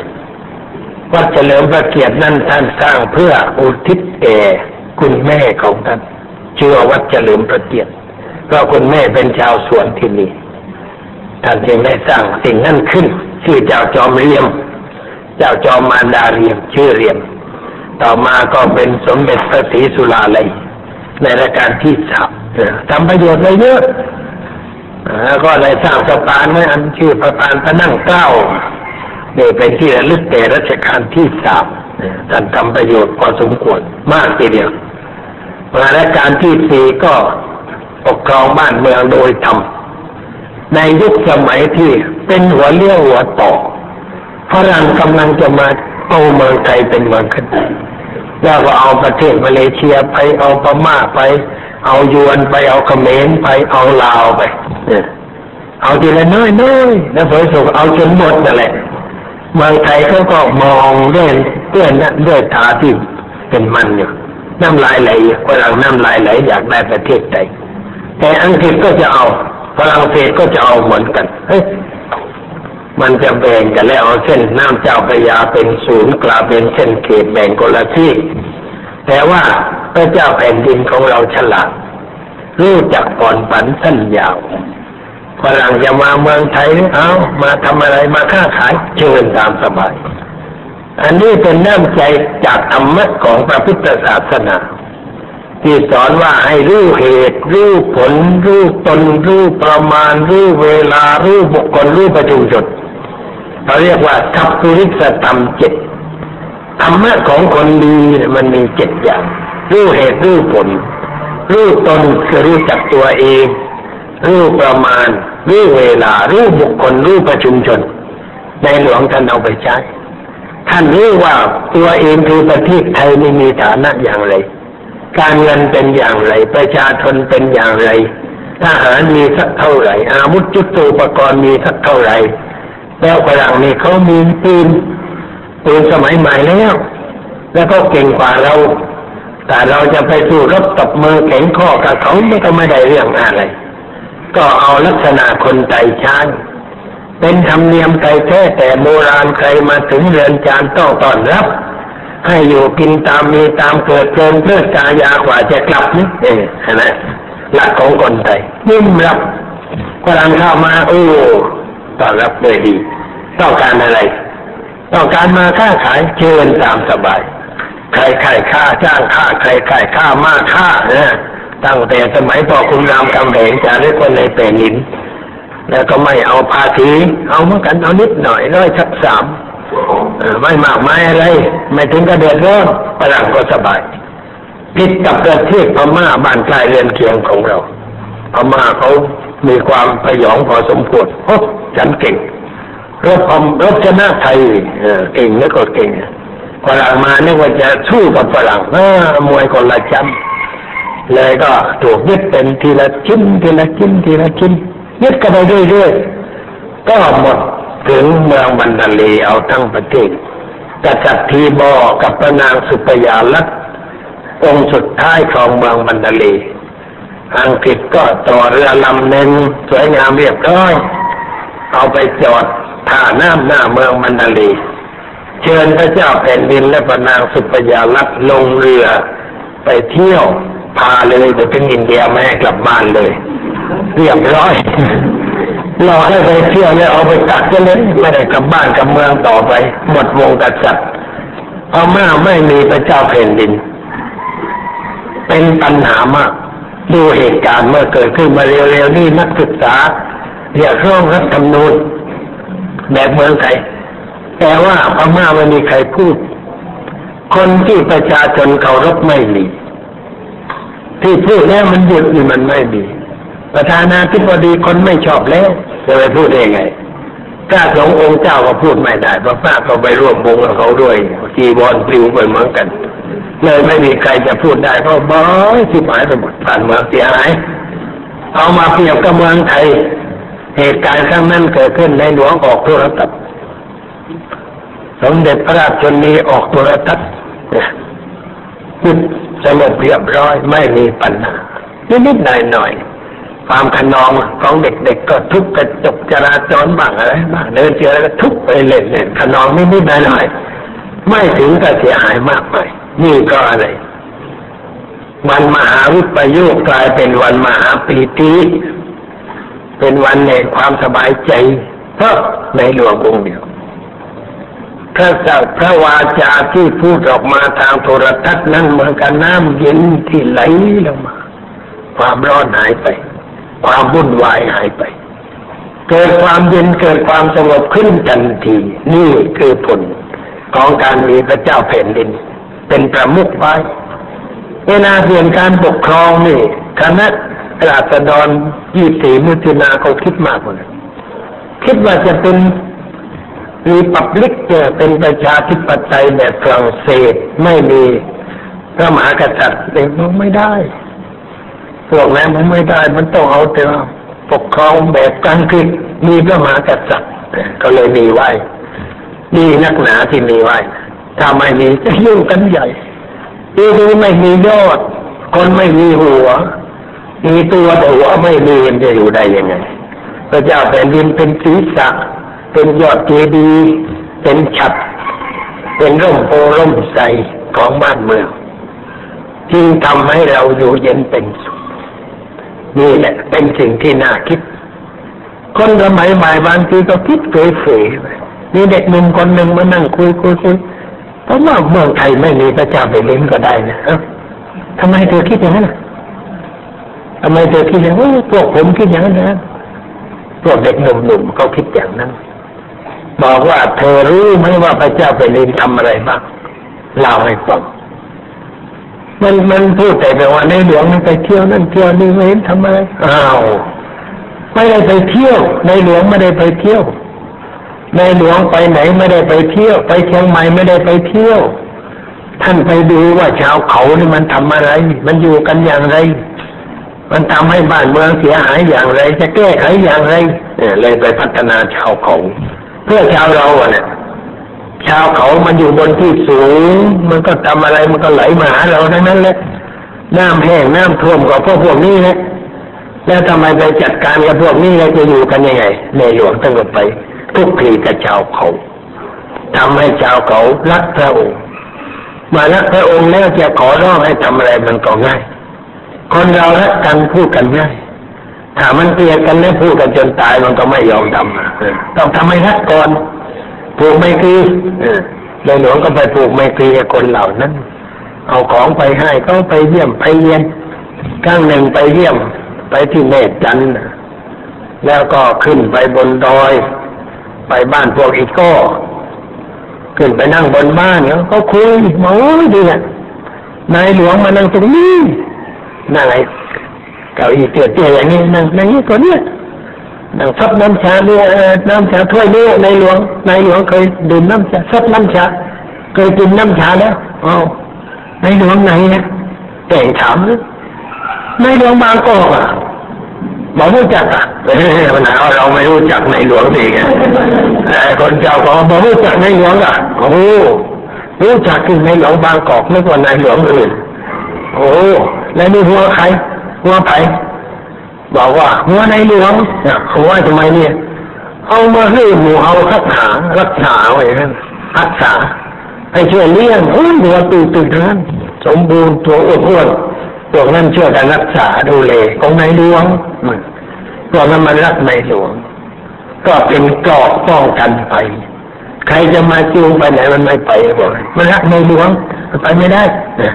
วัดเฉลิมพระเกียรตินั้นท่านสร้างเพื่ออุทิศแก่คุณแม่ของท่านชื่อว่าวัดเฉลิมพระเกียรติเพราะคุณแม่เป็นชาวสวนที่นี่ท่านจึงได้สร้างสิ่งนั้นขึ้น ชื่อเจ้าจอมเรียม เจ้าจอมมารดาเรียม ชื่อเรียม ต่อมาก็เป็นสมเด็จพระศรีสุราลัยในรายการที่สามทำประโยชน์ไว้เยอะ ก็ได้สร้างสะพานไว้อันชื่อสะพานพระนั่งเกล้าเนี่เป็นที่ระลึกแก่รัชกาลที่สามท่านทำประโยชน์พอสมควรมากทีเดียวมารัชกาลที่สี่ก็ปกครองบ้านเมืองโดยธรรมในยุคสมัยที่เป็นหัวเลี้ยวหัวต่อฝรั่งกำลังจะมาเอาเมืองไทยเป็นเมืองขึ้นแล้วก็เอาประเทศมาเลเซียไปเอาพม่าไป เอายวนไปเอาเขมรไปเอาลาวไปเอาทีละน้อยน้อยแล้วผลสุกเอาจนหมดนั่นแหละเมืองไทยเขาก็มองด้วยด้วยนะด้วยตาที่เป็นมันอยู่น้ำลายไหลฝรั่งน้ำลายไหลอยากได้ประเทศไทยแต่อังกฤษก็จะเอาฝรั่งเศสก็จะเอาเหมือนกันเฮ้ยมันจะแบ่งกันแล้วเอาเส้นน้ำเจ้าพระยาเป็นศูนย์กลางเป็นเส้นเขตแบ่งคนละที่ แต่ว่าพระเจ้าแผ่นดินของเราฉลาดรู้จักผ่อนผันสั้นยาวฝรั่งจะมาเมืองไทยเอามาทำอะไรมาค้าขายเชิญตามสบาย อันนี้เป็นน้ำใจจากธรรมะของพระพุทธศาสนา ที่สอนว่าให้รู้เหตุ รู้ผล รู้ตน รู้ประมาณ รู้เวลา รู้บุคคล รู้ประชุมชนเราเรียกว่าทัพปุริสธรรมเจ็ด ธรรมะของคนดีมันมีเจ็ดอย่าง รู้เหตุรู้ผล รู้ตนคือรู้จักตัวเอง รู้ประมาณ รู้เวลา รู้บุคคล รู้ประชุมชน ในหลวงท่านเอาไปใช้ ท่านรู้ว่าตัวเองคือประเทศไทยนี่มีฐานะอย่างไร การเงินเป็นอย่างไร ประชาชนเป็นอย่างไร ทหารมีสักเท่าไหร่ อาวุธจุดโตปกรณ์มีสักเท่าไหร่ แล้วฝรั่งนี่เขามีปืน ปืนสมัยใหม่แล้ว แล้วก็เก่งกว่าเรา แต่เราจะไปสู้รบตบมือแข็งข้อกับเขาไม่ก็ไม่ได้เรื่องอะไร ก็เอาลักษณะคนใจช้างเป็นธรรมเนียมไทยแท้แต่โบราณใครมาถึงเรือนจานต้องต้อนรับ ให้อยู่กินตามมีตามเกิดเกินเพื่อกายากว่าจะกลับนี่เองนะหลักของคนไทยนิ่มรับฝรั่งเข้ามาโอ้ต้อนรับด้วยดี ต้องการอะไร ต้องการมาค้าขายเชิญตามสบาย ใครใครค่าจ้างค่าใครใครค่ามากค่านะตั้งแต่สมัยพ่อคุณรามคำแหงจารึกคนในเปนิน แล้วก็ไม่เอาภาษีเอาเมือกันเอานิดหน่อยร้อยสักสามไม่มากไม่อะไร ไม่ถึงกระเดือดร้อนฝรั่งก็สบายผิดกับประเทศพม่าบ้านใกล้เรือนเคียงของเราพม่าเขามีความพยองพอสมควรโอ้ฉันเก่ง รบพมรบชนะไทยเก่งแล้วก็เก่งฝรั่งมาเนี่ยว่าจะสู้กับฝรั่งมวยคนละชั้นเลยก็ถูกยึดเป็นทีละชิ้นทีละชิ้นทีละชิ้นยึดกันไปเรื่อยๆก็หมดถึงเมืองบันดาลีเอาทั้งประเทศกษัตริย์ทีบอกับพระนางสุปยาลักษณ์องค์สุดท้ายของเมืองบันดาลีอังกฤษก็ต่อเรือลำหนึ่งสวยงามเรียบร้อย เอาไปจอด ท่าน้ำหน้าเมืองบันดาลี เชิญพระเจ้าแผ่นดินและพระนางสุปยาลักษ์ลงเรือไปเที่ยวพาเลยไปถึงอินเดียไม่ให้กลับบ้านเลย เรียบร้อยรอให้ไปเที่ยวแล้วเอาไปกักกันเลยไม่ได้กลับบ้านกลับเมืองต่อไป หมดวงกษัตริย์พม่าไม่มีพระเจ้าแผ่นดิน เป็นปัญหามาก ดูเหตุการณ์เมื่อเกิดขึ้นมาเร็วๆนี่นักศึกษาเรียกร้องรัฐธรรมนูญ แบบเมืองไทยแต่ว่าพม่าไม่มีใครพูด คนที่ประชาชนเคารพไม่มีที่พูดแล้วมันหยุดนี่มันไม่มีประธานาธิบดีคนไม่ชอบแล้วจะไปพูดได้ไงถ้าสององค์เจ้าก็พูดไม่ได้เพราะป้าก็ไปร่วมวงกับเขาด้วยจีบอลปลิวไปเหมือนกันเลยไม่มีใครจะพูดได้เพราะบอยสิบหายไปหมดผ่านเมืองเสียหายเอามาเปรียบกับเมืองไทย เหตุการณ์ครั้งนั้นเกิดขึ้นในหลวงออกโทรทัศน์สมเด็จพระราชชนนีออกโทรทัศน์ยุดสงบเรียบร้อยไม่มีปัญหานิดๆหน่อยๆความขนองของเด็กๆก็ทุบกระจกจราจรบ้างอะไรบ้างเดินเจอแล้วก็ทุบไปเล่นเล่นขนองนิดๆหน่อยๆไม่ถึงกับเสียหายมากมายนี่ก็อะไรวันมหาวิปโยคกลายเป็นวันมหาปีติ เป็นวันแห่งความสบายใจ เพราะในหลวงองค์เดียวพระสัพพระวาจาที่พูดออกมาทางโทรทัศน์นั้นเหมือนกับน้ำเย็นที่ไหลลงมา ความร้อนหายไป ความวุ่นวายหายไป เกิดความเย็นเกิดความสงบขึ้นทันที นี่คือผลของการมีพระเจ้าแผ่นดิน เป็นประมุขไว้เวลาเปลี่ยนการปกครองนี่คณะ ราษฎรยี่สี่มุทินาเขาคิดมากกว่านั้นคิดว่าจะเป็นมีปับลิกเจเป็นประชาธิปไตยแบบฝรั่งเศสไม่มีพระมหากษัตริย์เด็กมันไม่ได้พวกนั้นมันไม่ได้มันต้องเอาแต่ปกครองแบบกลางคืนมีพระมหากษัตริย์ก็เลยมีไหวนี่นักหนาที่มีไหวถ้าไม่มีจะยุ่งกันใหญ่ทีนี้ไม่มียอด คนไม่มีหัว มีตัวแต่หัวไม่มีมันจะอยู่ได้ยังไง พระเจ้าแผ่นดินเป็นศีรษะ เป็นยอดเจดีย์เป็นฉัดเป็นร่มโพร่มใสของบ้านเมืองจึงทำให้เราอยู่เย็นเป็นสุขนี่แหละเป็นสิ่งที่น่าคิด คนสมัยใหม่บางทีก็คิดเฟยๆมีเด็กหนุ่มคนหนึ่งมานั่งคุยคุยคุยเพราะว่าเมืองไทยไม่มีพระเจ้าไปเล่นก็ได้นะเอ้าทำไมเธอคิดอย่างนั้น ทำไมเธอคิดอย่างนั้นพวกผมคิดอย่างนั้นนะพวกเด็กหนุ่มๆเขาคิดอย่างนั้น บอกว่าเธอรู้ไหมว่าพระเจ้าไปเล่นทำอะไรบ้างเล่าให้ฟังมันมันพูดแต่ว่าในหลวงมันไปเที่ยวนั่นเที่ยวนี่ไม่เห็นทำอะไรอ้าวไม่ได้ไปเที่ยว ในหลวงไม่ได้ไปเที่ยว ในหลวงไปไหนไม่ได้ไปเที่ยว ไปเชียงใหม่ไม่ได้ไปเที่ยว ท่านไปดูว่าชาวเขานี่มันทำอะไร มันอยู่กันอย่างไร มันทำให้บ้านเมืองเสียหายอย่างไร จะแก้ไขอย่างไรเนี่ยเลยไปพัฒนาชาวเขา เพื่อชาวเราเนี่ยชาวเขามันอยู่บนที่สูง มันก็ทำอะไรมันก็ไหลมาหาเราทั้งนั้นแหละน้ำแห้งน้ำท่วมกับพวกพวกนี้นะแล้วทำไมไปจัดการกับพวกนี้เราจะอยู่กันยังไงในหลวงต้องไป ทุกทีกับชาวเขาทำให้ชาวเขารักพระองค์มารักพระองค์แล้วจะขอร้องให้ทำอะไรมันก็ง่าย คนเรารักกันพูดกันง่ายถ้ามันเกลียดกันแล้วพูดกันจนตายมันก็ไม่ยอมทำนะเออต้องทำให้รักก่อนผูกไมตรีเออในหลวงก็ไปผูกไมตรีกับคนเหล่านั้น เอาของไปให้เขาไปเยี่ยมไปเยียนครั้งหนึ่งไปเยี่ยมไปที่เมตจันทร์น่ะแล้วก็ขึ้นไปบนดอย ไปบ้านพวกอีกก็ขึ้นไปนั่งบนบ้านแล้วก็คุยโอ้ยดีอะนายหลวงมานั่งตรงนี้ นั่งไงเก้าอี้เตี้ยๆอย่างนี้นั่งนั่งนี้คนเนี้ยนั่งซับน้ำชาเนี่ยเอ่อน้ำชาถ้วยนี้ในหลวงในหลวงเคยดื่มน้ำชาซับน้ำชาเคยกินน้ำชาแล้วอ้าวในหลวงไหนเนี่ยแต่งถามนะในหลวงบางกอกอะบอกรู้จักอะปัญหาว่าเราไม่รู้จักในหลวงสิไงคนเจ้าก็บอกรู้จักในหลวงอะโอ้รู้จักคือในหลวงบางกอกไม่กว่าในหลวงอื่นโอ้ แล้วนี่หัวใครหัวไผ่บอกว่าหัวในหลวงเนี่ยหัวทำไมเนี่ยเอามาให้หมูเอารักษารักษาไว้นั่นรักษาให้ช่วยเลี้ยงโอ้ยหัวตื่นตื่นนั้นสมบูรณ์ตัวอ้วนๆพวกนั้นช่วยกันรักษาดูแลของในหลวงมันพวกนั้นมันรักในหลวง ก็เป็นเกราะป้องกันไป ใครจะมาจูงไปไหนมันไม่ไปบอกมันรักในหลวงไปไม่ได้นะ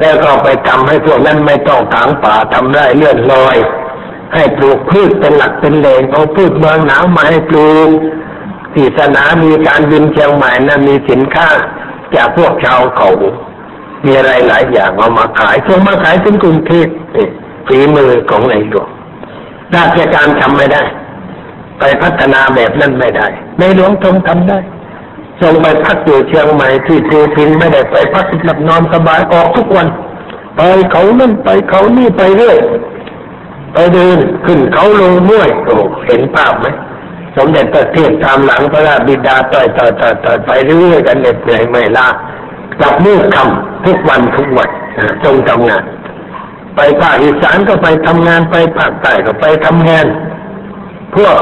แล้วก็ไปทำให้พวกนั้นไม่ต้องถางป่าทำไร่เลื่อนลอย ให้ปลูกพืชเป็นหลักเป็นแหล่งเอาพืชเมืองหนาวมาให้ปลูกที่สนามมีการบินเชียงใหม่นั้นมีสินค้าจากพวกชาวเขา มีอะไรหลายอย่างเอามาขายส่งมาขายถึงกรุงเทพฝีมือของในหลวงราชการทำไม่ได้ ไปพัฒนาแบบนั้นไม่ได้ ในหลวงทรงทำได้ ทรงไปพักอยู่เชียงใหม่ที่ภูพินไม่ได้ไปพักหลับนอนสบายออกทุกวัน ไปเขานั่นไปเขานี่ไปเรื่อยไปเดินขึ้นเขาลงม้วยโอ้เห็นภาพไหมสมเด็จพระเทพตามหลังพระราชบิดาต่อยต่อยต่อยต่อยไปเรื่อยกันเหน็ดเหนื่อยไม่ลากลับมืดคำทุกวันทุกวันอ่าทรงทำงาน ไปภาคอีสานก็ไปทำงานไปภาคใต้ก็ไปทำงานพวก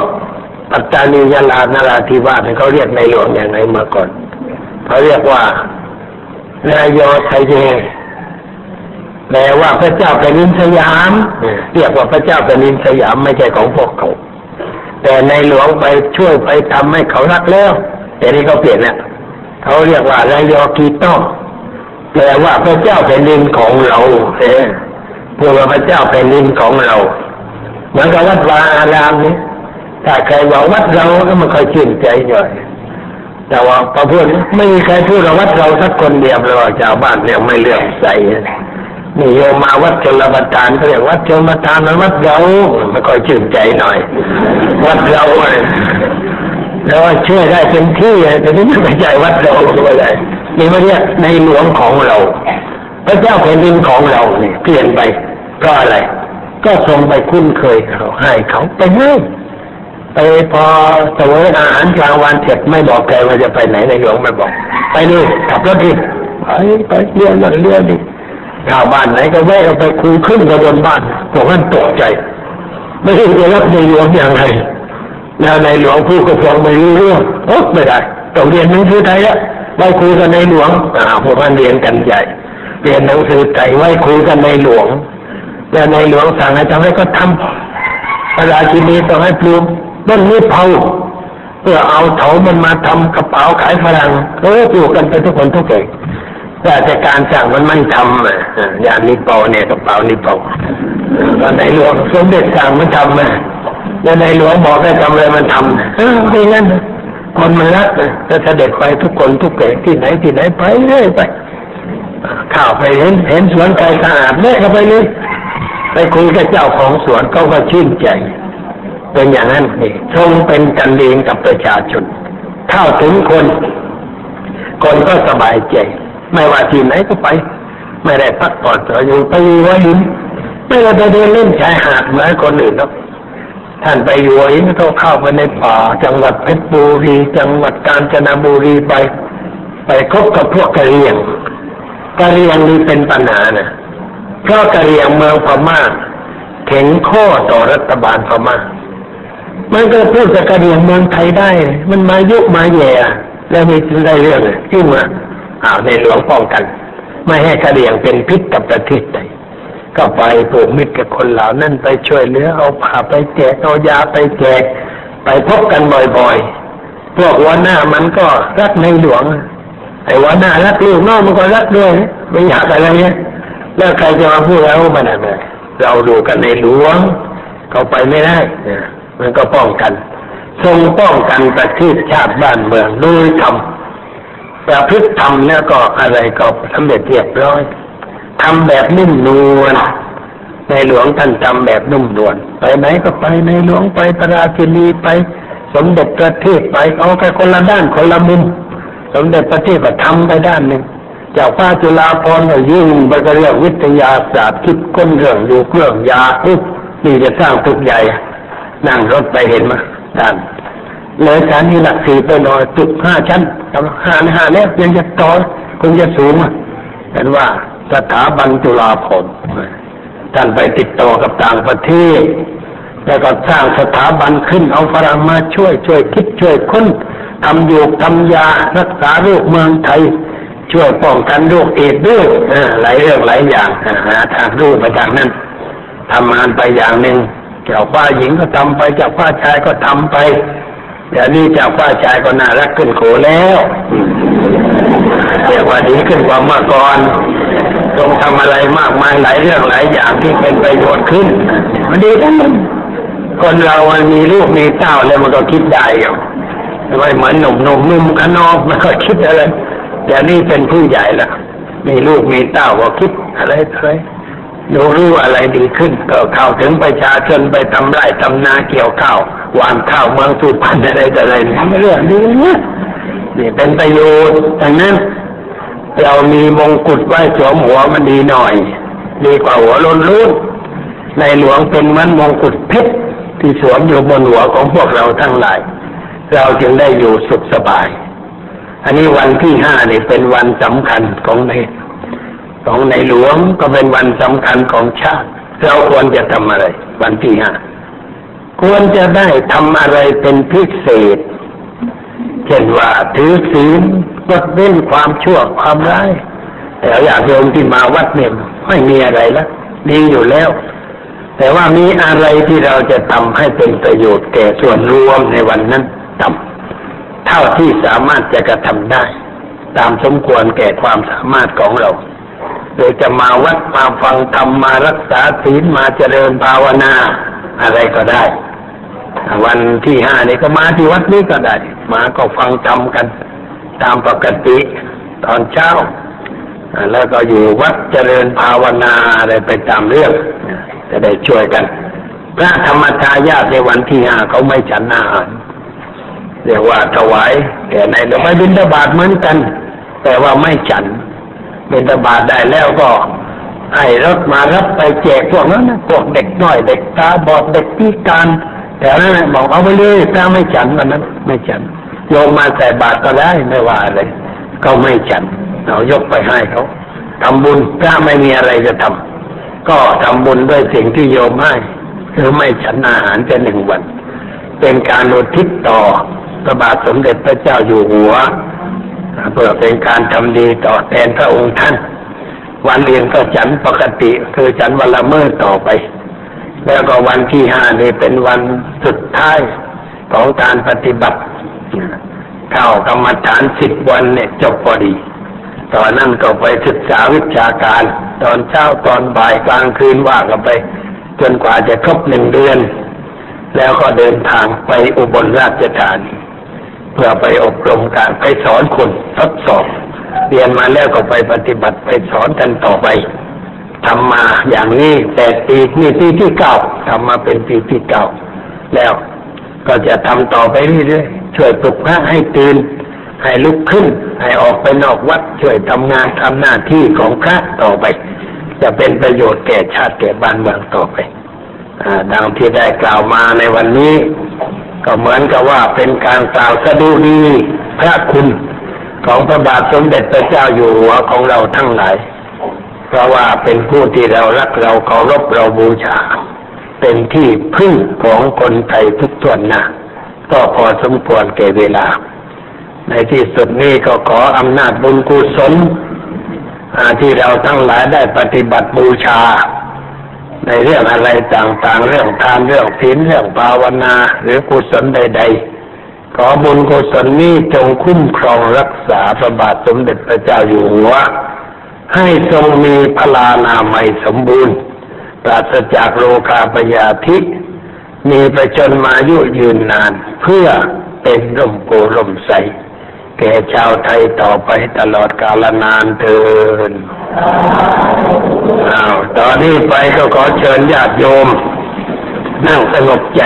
ปัตตานียาลานราธิวาสเนี่ยเขาเรียกในหลวงอย่างไรเมื่อก่อนเขาเรียกว่านายอไทยเยแปลว่าพระเจ้าแผ่นดินสยาม เรียกว่าพระเจ้าแผ่นดินสยามไม่ใช่ของพวกเขา แต่ในหลวงไปช่วยไปทำให้เขารักแล้วแต่นี้เขาเปลี่ยนแล้วเขาเรียกว่านายอกีโต้แปลว่าพระเจ้าแผ่นดินของเราเออพว่าพระเจ้าแผ่นดินของเรา เหมือนกับวัดวาอารามนี้ ถ้าใครบอกวัดเราก็มันค่อยชื่นใจหน่อยแต่ว่าพอพูดไม่มีใครพูดว่าวัดเราสักคนเดียวเลยชาวบ้านเนี่ยไม่เลื่อมใสนี่โยมมาวัดชลประทานเขาเรียกวัดชลประทานมันวัดเราไม่ค่อยชื่นใจหน่อย วัดเราเนี่ยแล้วว่าเชื่อได้เป็นที่แต่นี่ไม่ใช่วัดเราก็เลยนี่ไม่เรียกในหลวงของเรา พระเจ้าแผ่นดินของเราเนี่ยเปลี่ยนไปเพราะอะไร ก็ทรงไปคุ้นเคยเขาให้เขาไปให้ ไปพอเสวยอาหารกลางวันเสร็จไม่บอกแกว่าจะไปไหนในหลวงไม่บอก ไปนี่ขับรถดิไปไปเรียนั่นเรียดิชาวบ้านไหนก็แวะเอาไปคุยขึ้นกับบนบ้านพวกนั้นตกใจ ไม่รู้จะรับในหลวงอย่างไรแล้วในหลวงผู้ก็ฟังไม่รู้เรื่องโอ๊ะไม่ได้ต้องเรียนหนังสือไทยอะไว้คุยกันในหลวงอ่าพวกนั้นเรียนกันใหญ่เรียนหนังสือไทยไว้คุยกันในหลวง แล้วในหลวงสั่งให้ทำให้ก็ทำพระราชินีต้องให้ปลูก ต้นนี้เผาเพื่อเอาเถามันมาทำกระเป๋าขายฝรั่งเออปลูกกันไปทุกคนทุกเอกราชการสั่งมันไม่ทำอะอย่างนี้เปาเนี่ยกระเป๋านี่เปาตอนในหลวงสมเด็จสั่งมันทำอะแล้วในหลวงบอกให้ทำอะไรมันทำเออไม่งั้นคนมันรักนะจะเสด็จไปทุกคนทุกเอกที่ไหนที่ไหนไปเรื่อยไปข้าวไปเห็นเห็นสวนไก่สะอาดเนี่ยก็ไปเลยไปคุยกับเจ้าของสวนเขาก็ชื่นใจ เป็นอย่างนั้นนี่ทรงเป็นกันเองกับประชาชนเข้าถึงคน คนก็สบายใจ ไม่ว่าที่ไหนก็ไป ไม่ได้พักผ่อนต่ออยู่ไปหัวหิน ไม่ได้ไปเดินเล่นชายหาดเหมือนคนอื่นหรอกท่านไปอยู่หัวหินก็เข้าไปในป่า จังหวัดเพชรบุรี จังหวัดกาญจนบุรีไป ไปคบกับพวกกะเหรี่ยงกะเหรี่ยงนี่เป็นปัญหานะเพราะกะเหรี่ยงเมืองพม่าแข็งข้อต่อรัฐบาลพม่า มันก็พูดกับกะเหรี่ยงเมืองไทยได้ มันมายุมาแย่แล้วมีถึงได้เรื่องขึ้นมาอ้าวในหลวงป้องกัน ไม่ให้กระเหรี่ยงเป็นพิษกับประเทศไทยก็ไปผูกมิตรกับคนเหล่านั้นไปช่วยเหลือเอาผ้าไปแจกเอายาไปแจก ไปพบกันบ่อยๆ พวกหัวหน้ามันก็รักในหลวง ไอ้หัวหน้ารักลูกน้องมันก็รักด้วยไม่อยากอะไรเงี้ยแล้วใครจะมาพูดแล้วมันอะไรเราดูกันในหลวงเขาไปไม่ได้เนี่ย มันก็ป้องกัน ทรงป้องกันประเทศชาติบ้านเมืองโดยธรรมประพฤติธรรมแล้วก็อะไรก็สำเร็จเรียบร้อยทำแบบนุ่มนวลในหลวงท่านทำแบบนุ่มนวลไปไหนก็ไปในหลวงไปพระราชินีไป สมเด็จประเทศไปเอาไปคนละด้านคนละมุม สมเด็จประเทศก็ทำไปด้านหนึ่งจ้าฟ้าจุฬาภรณ์ก็ยิ่งไปก็เรื่องวิทยาศาสตร์คิดค้นเรื่องอยู่เครื่องยาปุ๊บนี่จะสร้างตึกใหญ่ นั่งรถไปเห็นมาท่านเลยชั้นนี้หลักสี่ไปหน่อยตึกห้าชั้นกำลังห้าห้าเนี่ยยังจะต่อคงจะสูงอะเห็นว่าสถาบันจุฬาภรณ์ท่านไปติดต่อกับต่างประเทศ แล้วก็สร้างสถาบันขึ้นเอาฝรั่งมาช่วยช่วยคิดช่วยค้นทำยู่ทำยารักษาโรคเมืองไทย ช่วยป้องกันโรคเอดส์ด้วยหลายเรื่องหลายอย่างหาทางรู้ไปทางนั้นทำงานไปอย่างหนึ่ง จ้าป้าหญิงก็ทำไปเจ้าป้าชายก็ทำไปเดี๋ยวนี้เจ้าป้าชายก็น่ารักขึ้นโขแล้วเรียกว่าดีขึ้นกว่าเมื่อก่อนต้องทำอะไรมากมายหลายเรื่องหลายอย่างที่เป็นประโยชน์ขึ้น มันดีทั้งนั้นคนเรามันมีลูกมีเต้าแล้วมันก็คิดได้อยู่ไม่เหมือนหนุ่มหนุ่มนุ่มขนอกมันก็คิดอะไรแต่นี่เป็นผู้ใหญ่ละมีลูกมีเต้าก็คิดอะไรอะไร ดูรู้อะไรดีขึ้น ก็เข้าถึงประชาชนไปทำไร่ทำนาเกี่ยวข้าวหวานข้าวเมืองสุพรรณอะไรแต่อะไรนี่เรื่องดีเนี่ยนี่เป็นประโยชน์ดังนั้นเรามีมงกุฎไว้สวมหัวมันดีหน่อย ดีกว่าหัวล้นลุ้นในหลวงเป็นเหมันมงกุฎเพชรที่สวมอยู่บนหัวของพวกเราทั้งหลาย เราจึงได้อยู่สุขสบาย อันนี้วันที่ห้านี่เป็นวันสำคัญของใน ของในหลวงก็เป็นวันสำคัญของชาติ เราควรจะทำอะไร วันที่ห้าควรจะได้ทำอะไรเป็นพิเศษ เช่นว่าถือศีลงดเว้นความชั่วความร้ายแต่อยากโยมที่มาวัดเนี่ยไม่มีอะไรล้วดีอยู่แล้ว แต่ว่ามีอะไรที่เราจะทำให้เป็นประโยชน์แก่ส่วนรวมในวันนั้นทำเท่าที่สามารถจะกระทำได้ ตามสมควรแก่ความสามารถของเรา โดยจะมาวัดมาฟังธรรมมารักษาศีลมาเจริญภาวนา อะไรก็ได้ วันที่ห้านี่ก็มาที่วัดนี้ก็ได้ มาก็ฟังธรรมกัน ตามปกติตอนเช้า แล้วก็อยู่วัดเจริญภาวนาอะไรไปตามเรื่อง จะได้ช่วยกัน พระธรรมทายาทในวันที่ห้าเขาไม่ฉันอาหารเรียกว่าถวายแก่ในหรือไม่บิณฑบาตเหมือนกัน แต่ว่าไม่ฉัน บิณฑบาตได้แล้วก็ให้รถมารับไปแจกพวกนั้นนะพวกเด็กน้อยเด็กตาบอดเด็กพิการแต่นั้นบอกเอาไปเลยถ้าไม่ฉันวันนั้น ไม่ฉันโยมมาใส่บาตรก็ได้ไม่ว่าเลยก็ไม่ฉันเอายกไปให้เขาทำบุญถ้าไม่มีอะไรจะทำก็ทำบุญด้วยสิ่งที่โยมให้คือไม่ฉันอาหารแค่หนึ่งวัน เป็นการอุทิศต่อพระบาทสมเด็จพระเจ้าอยู่หัว เพื่อเป็นการทำดีต่อแทนพระองค์ท่าน วันเรียนก็ฉันปกติ คือฉันวันละเมื่อต่อไป แล้วก็วันที่ห้านี่เป็นวันสุดท้ายของการปฏิบัติเข้ากรรมฐานสิบวันเนี่ยจบพอดีตอนนั้นก็ไปศึกษาวิชาการ ตอนเช้าตอนบ่ายกลางคืนว่ากันไป จนกว่าจะครบหนึ่งเดือน แล้วก็เดินทางไปอุบลราชธานี เพื่อไปอบรมการไปสอนคนทดสอบ เรียนมาแล้วก็ไปปฏิบัติไปสอนกันต่อไปทำมาอย่างนี้แปดปีนี่ปีที่เก้าทำมาเป็นปีที่เก้าแล้วก็จะทำต่อไปเรื่อยๆช่วยปลุกพระให้ตื่นให้ลุกขึ้น ให้ออกไปนอกวัดช่วยทำงานทำหน้าที่ของพระต่อไป จะเป็นประโยชน์แก่ชาติแก่บ้านเมืองต่อไปอดังที่ได้กล่าวมาในวันนี้ ก็เหมือนกับว่าเป็นการกล่าวสะดุดีพระคุณของพระบาทสมเด็จพระเจ้าอยู่หัวของเราทั้งหลาย เพราะว่าเป็นผู้ที่เรารักเราเคารพเราบูชา เป็นที่พึ่งของคนไทยทุกส่วนน้าก็พอสมควรแก่เวลา ในที่สุดนี้ก็ขออำนาจบุญกุศลที่เราทั้งหลายได้ปฏิบัติบูชา ในเรื่องอะไรต่างๆ เรื่องทานเรื่องศีลเรื่องภาวนา หรือกุศลใด ๆ ขอบุญกุศลนี้จงคุ้มครองรักษาพระบาทสมเด็จพระเจ้าอยู่หัวให้ทรงมีพลานามัยสมบูรณ์ ปราศจากโรคาพยาธิ มีประชนมายุยืนนานเพื่อเป็นร่มโพร่มใส แก่ชาวไทยต่อไปตลอดกาลนานเทินอ้าวตอนนี้ไปก็ขอเชิญญาติโยม นั่งสงบใจ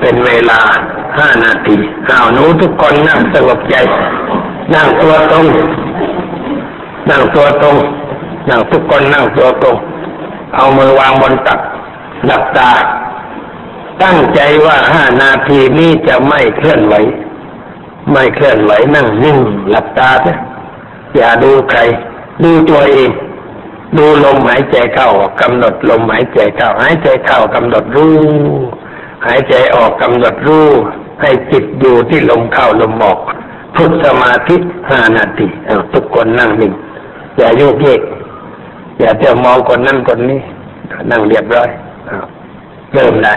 เป็นเวลาห้านาทีอ้าวหนูทุกคนนั่งสงบใจ นั่งตัวตรง นั่งตัวตรง นั่งทุกคนนั่งตัวตรง เอามือวางบนตักหลับตา ตั้งใจว่าห้านาทีนี้จะไม่เคลื่อนไหว ไม่เคลื่อนไหวนั่งนิ่งหลับตาเถอะอย่าดูใคร ดูตัวเอง ดูลมหายใจเข้ากำหนดลมหายใจเข้าหายใจเข้ากำหนดรู้ หายใจออกกำหนดรู้ ให้จิตอยู่ที่ลมเข้าลมออกฝึกสมาธิห้านาทีทุกคนนั่งนิ่งอย่าโยกเยกอย่าเที่ยวมองคนนั่นคนนี้ นั่งเรียบร้อยเริ่มได้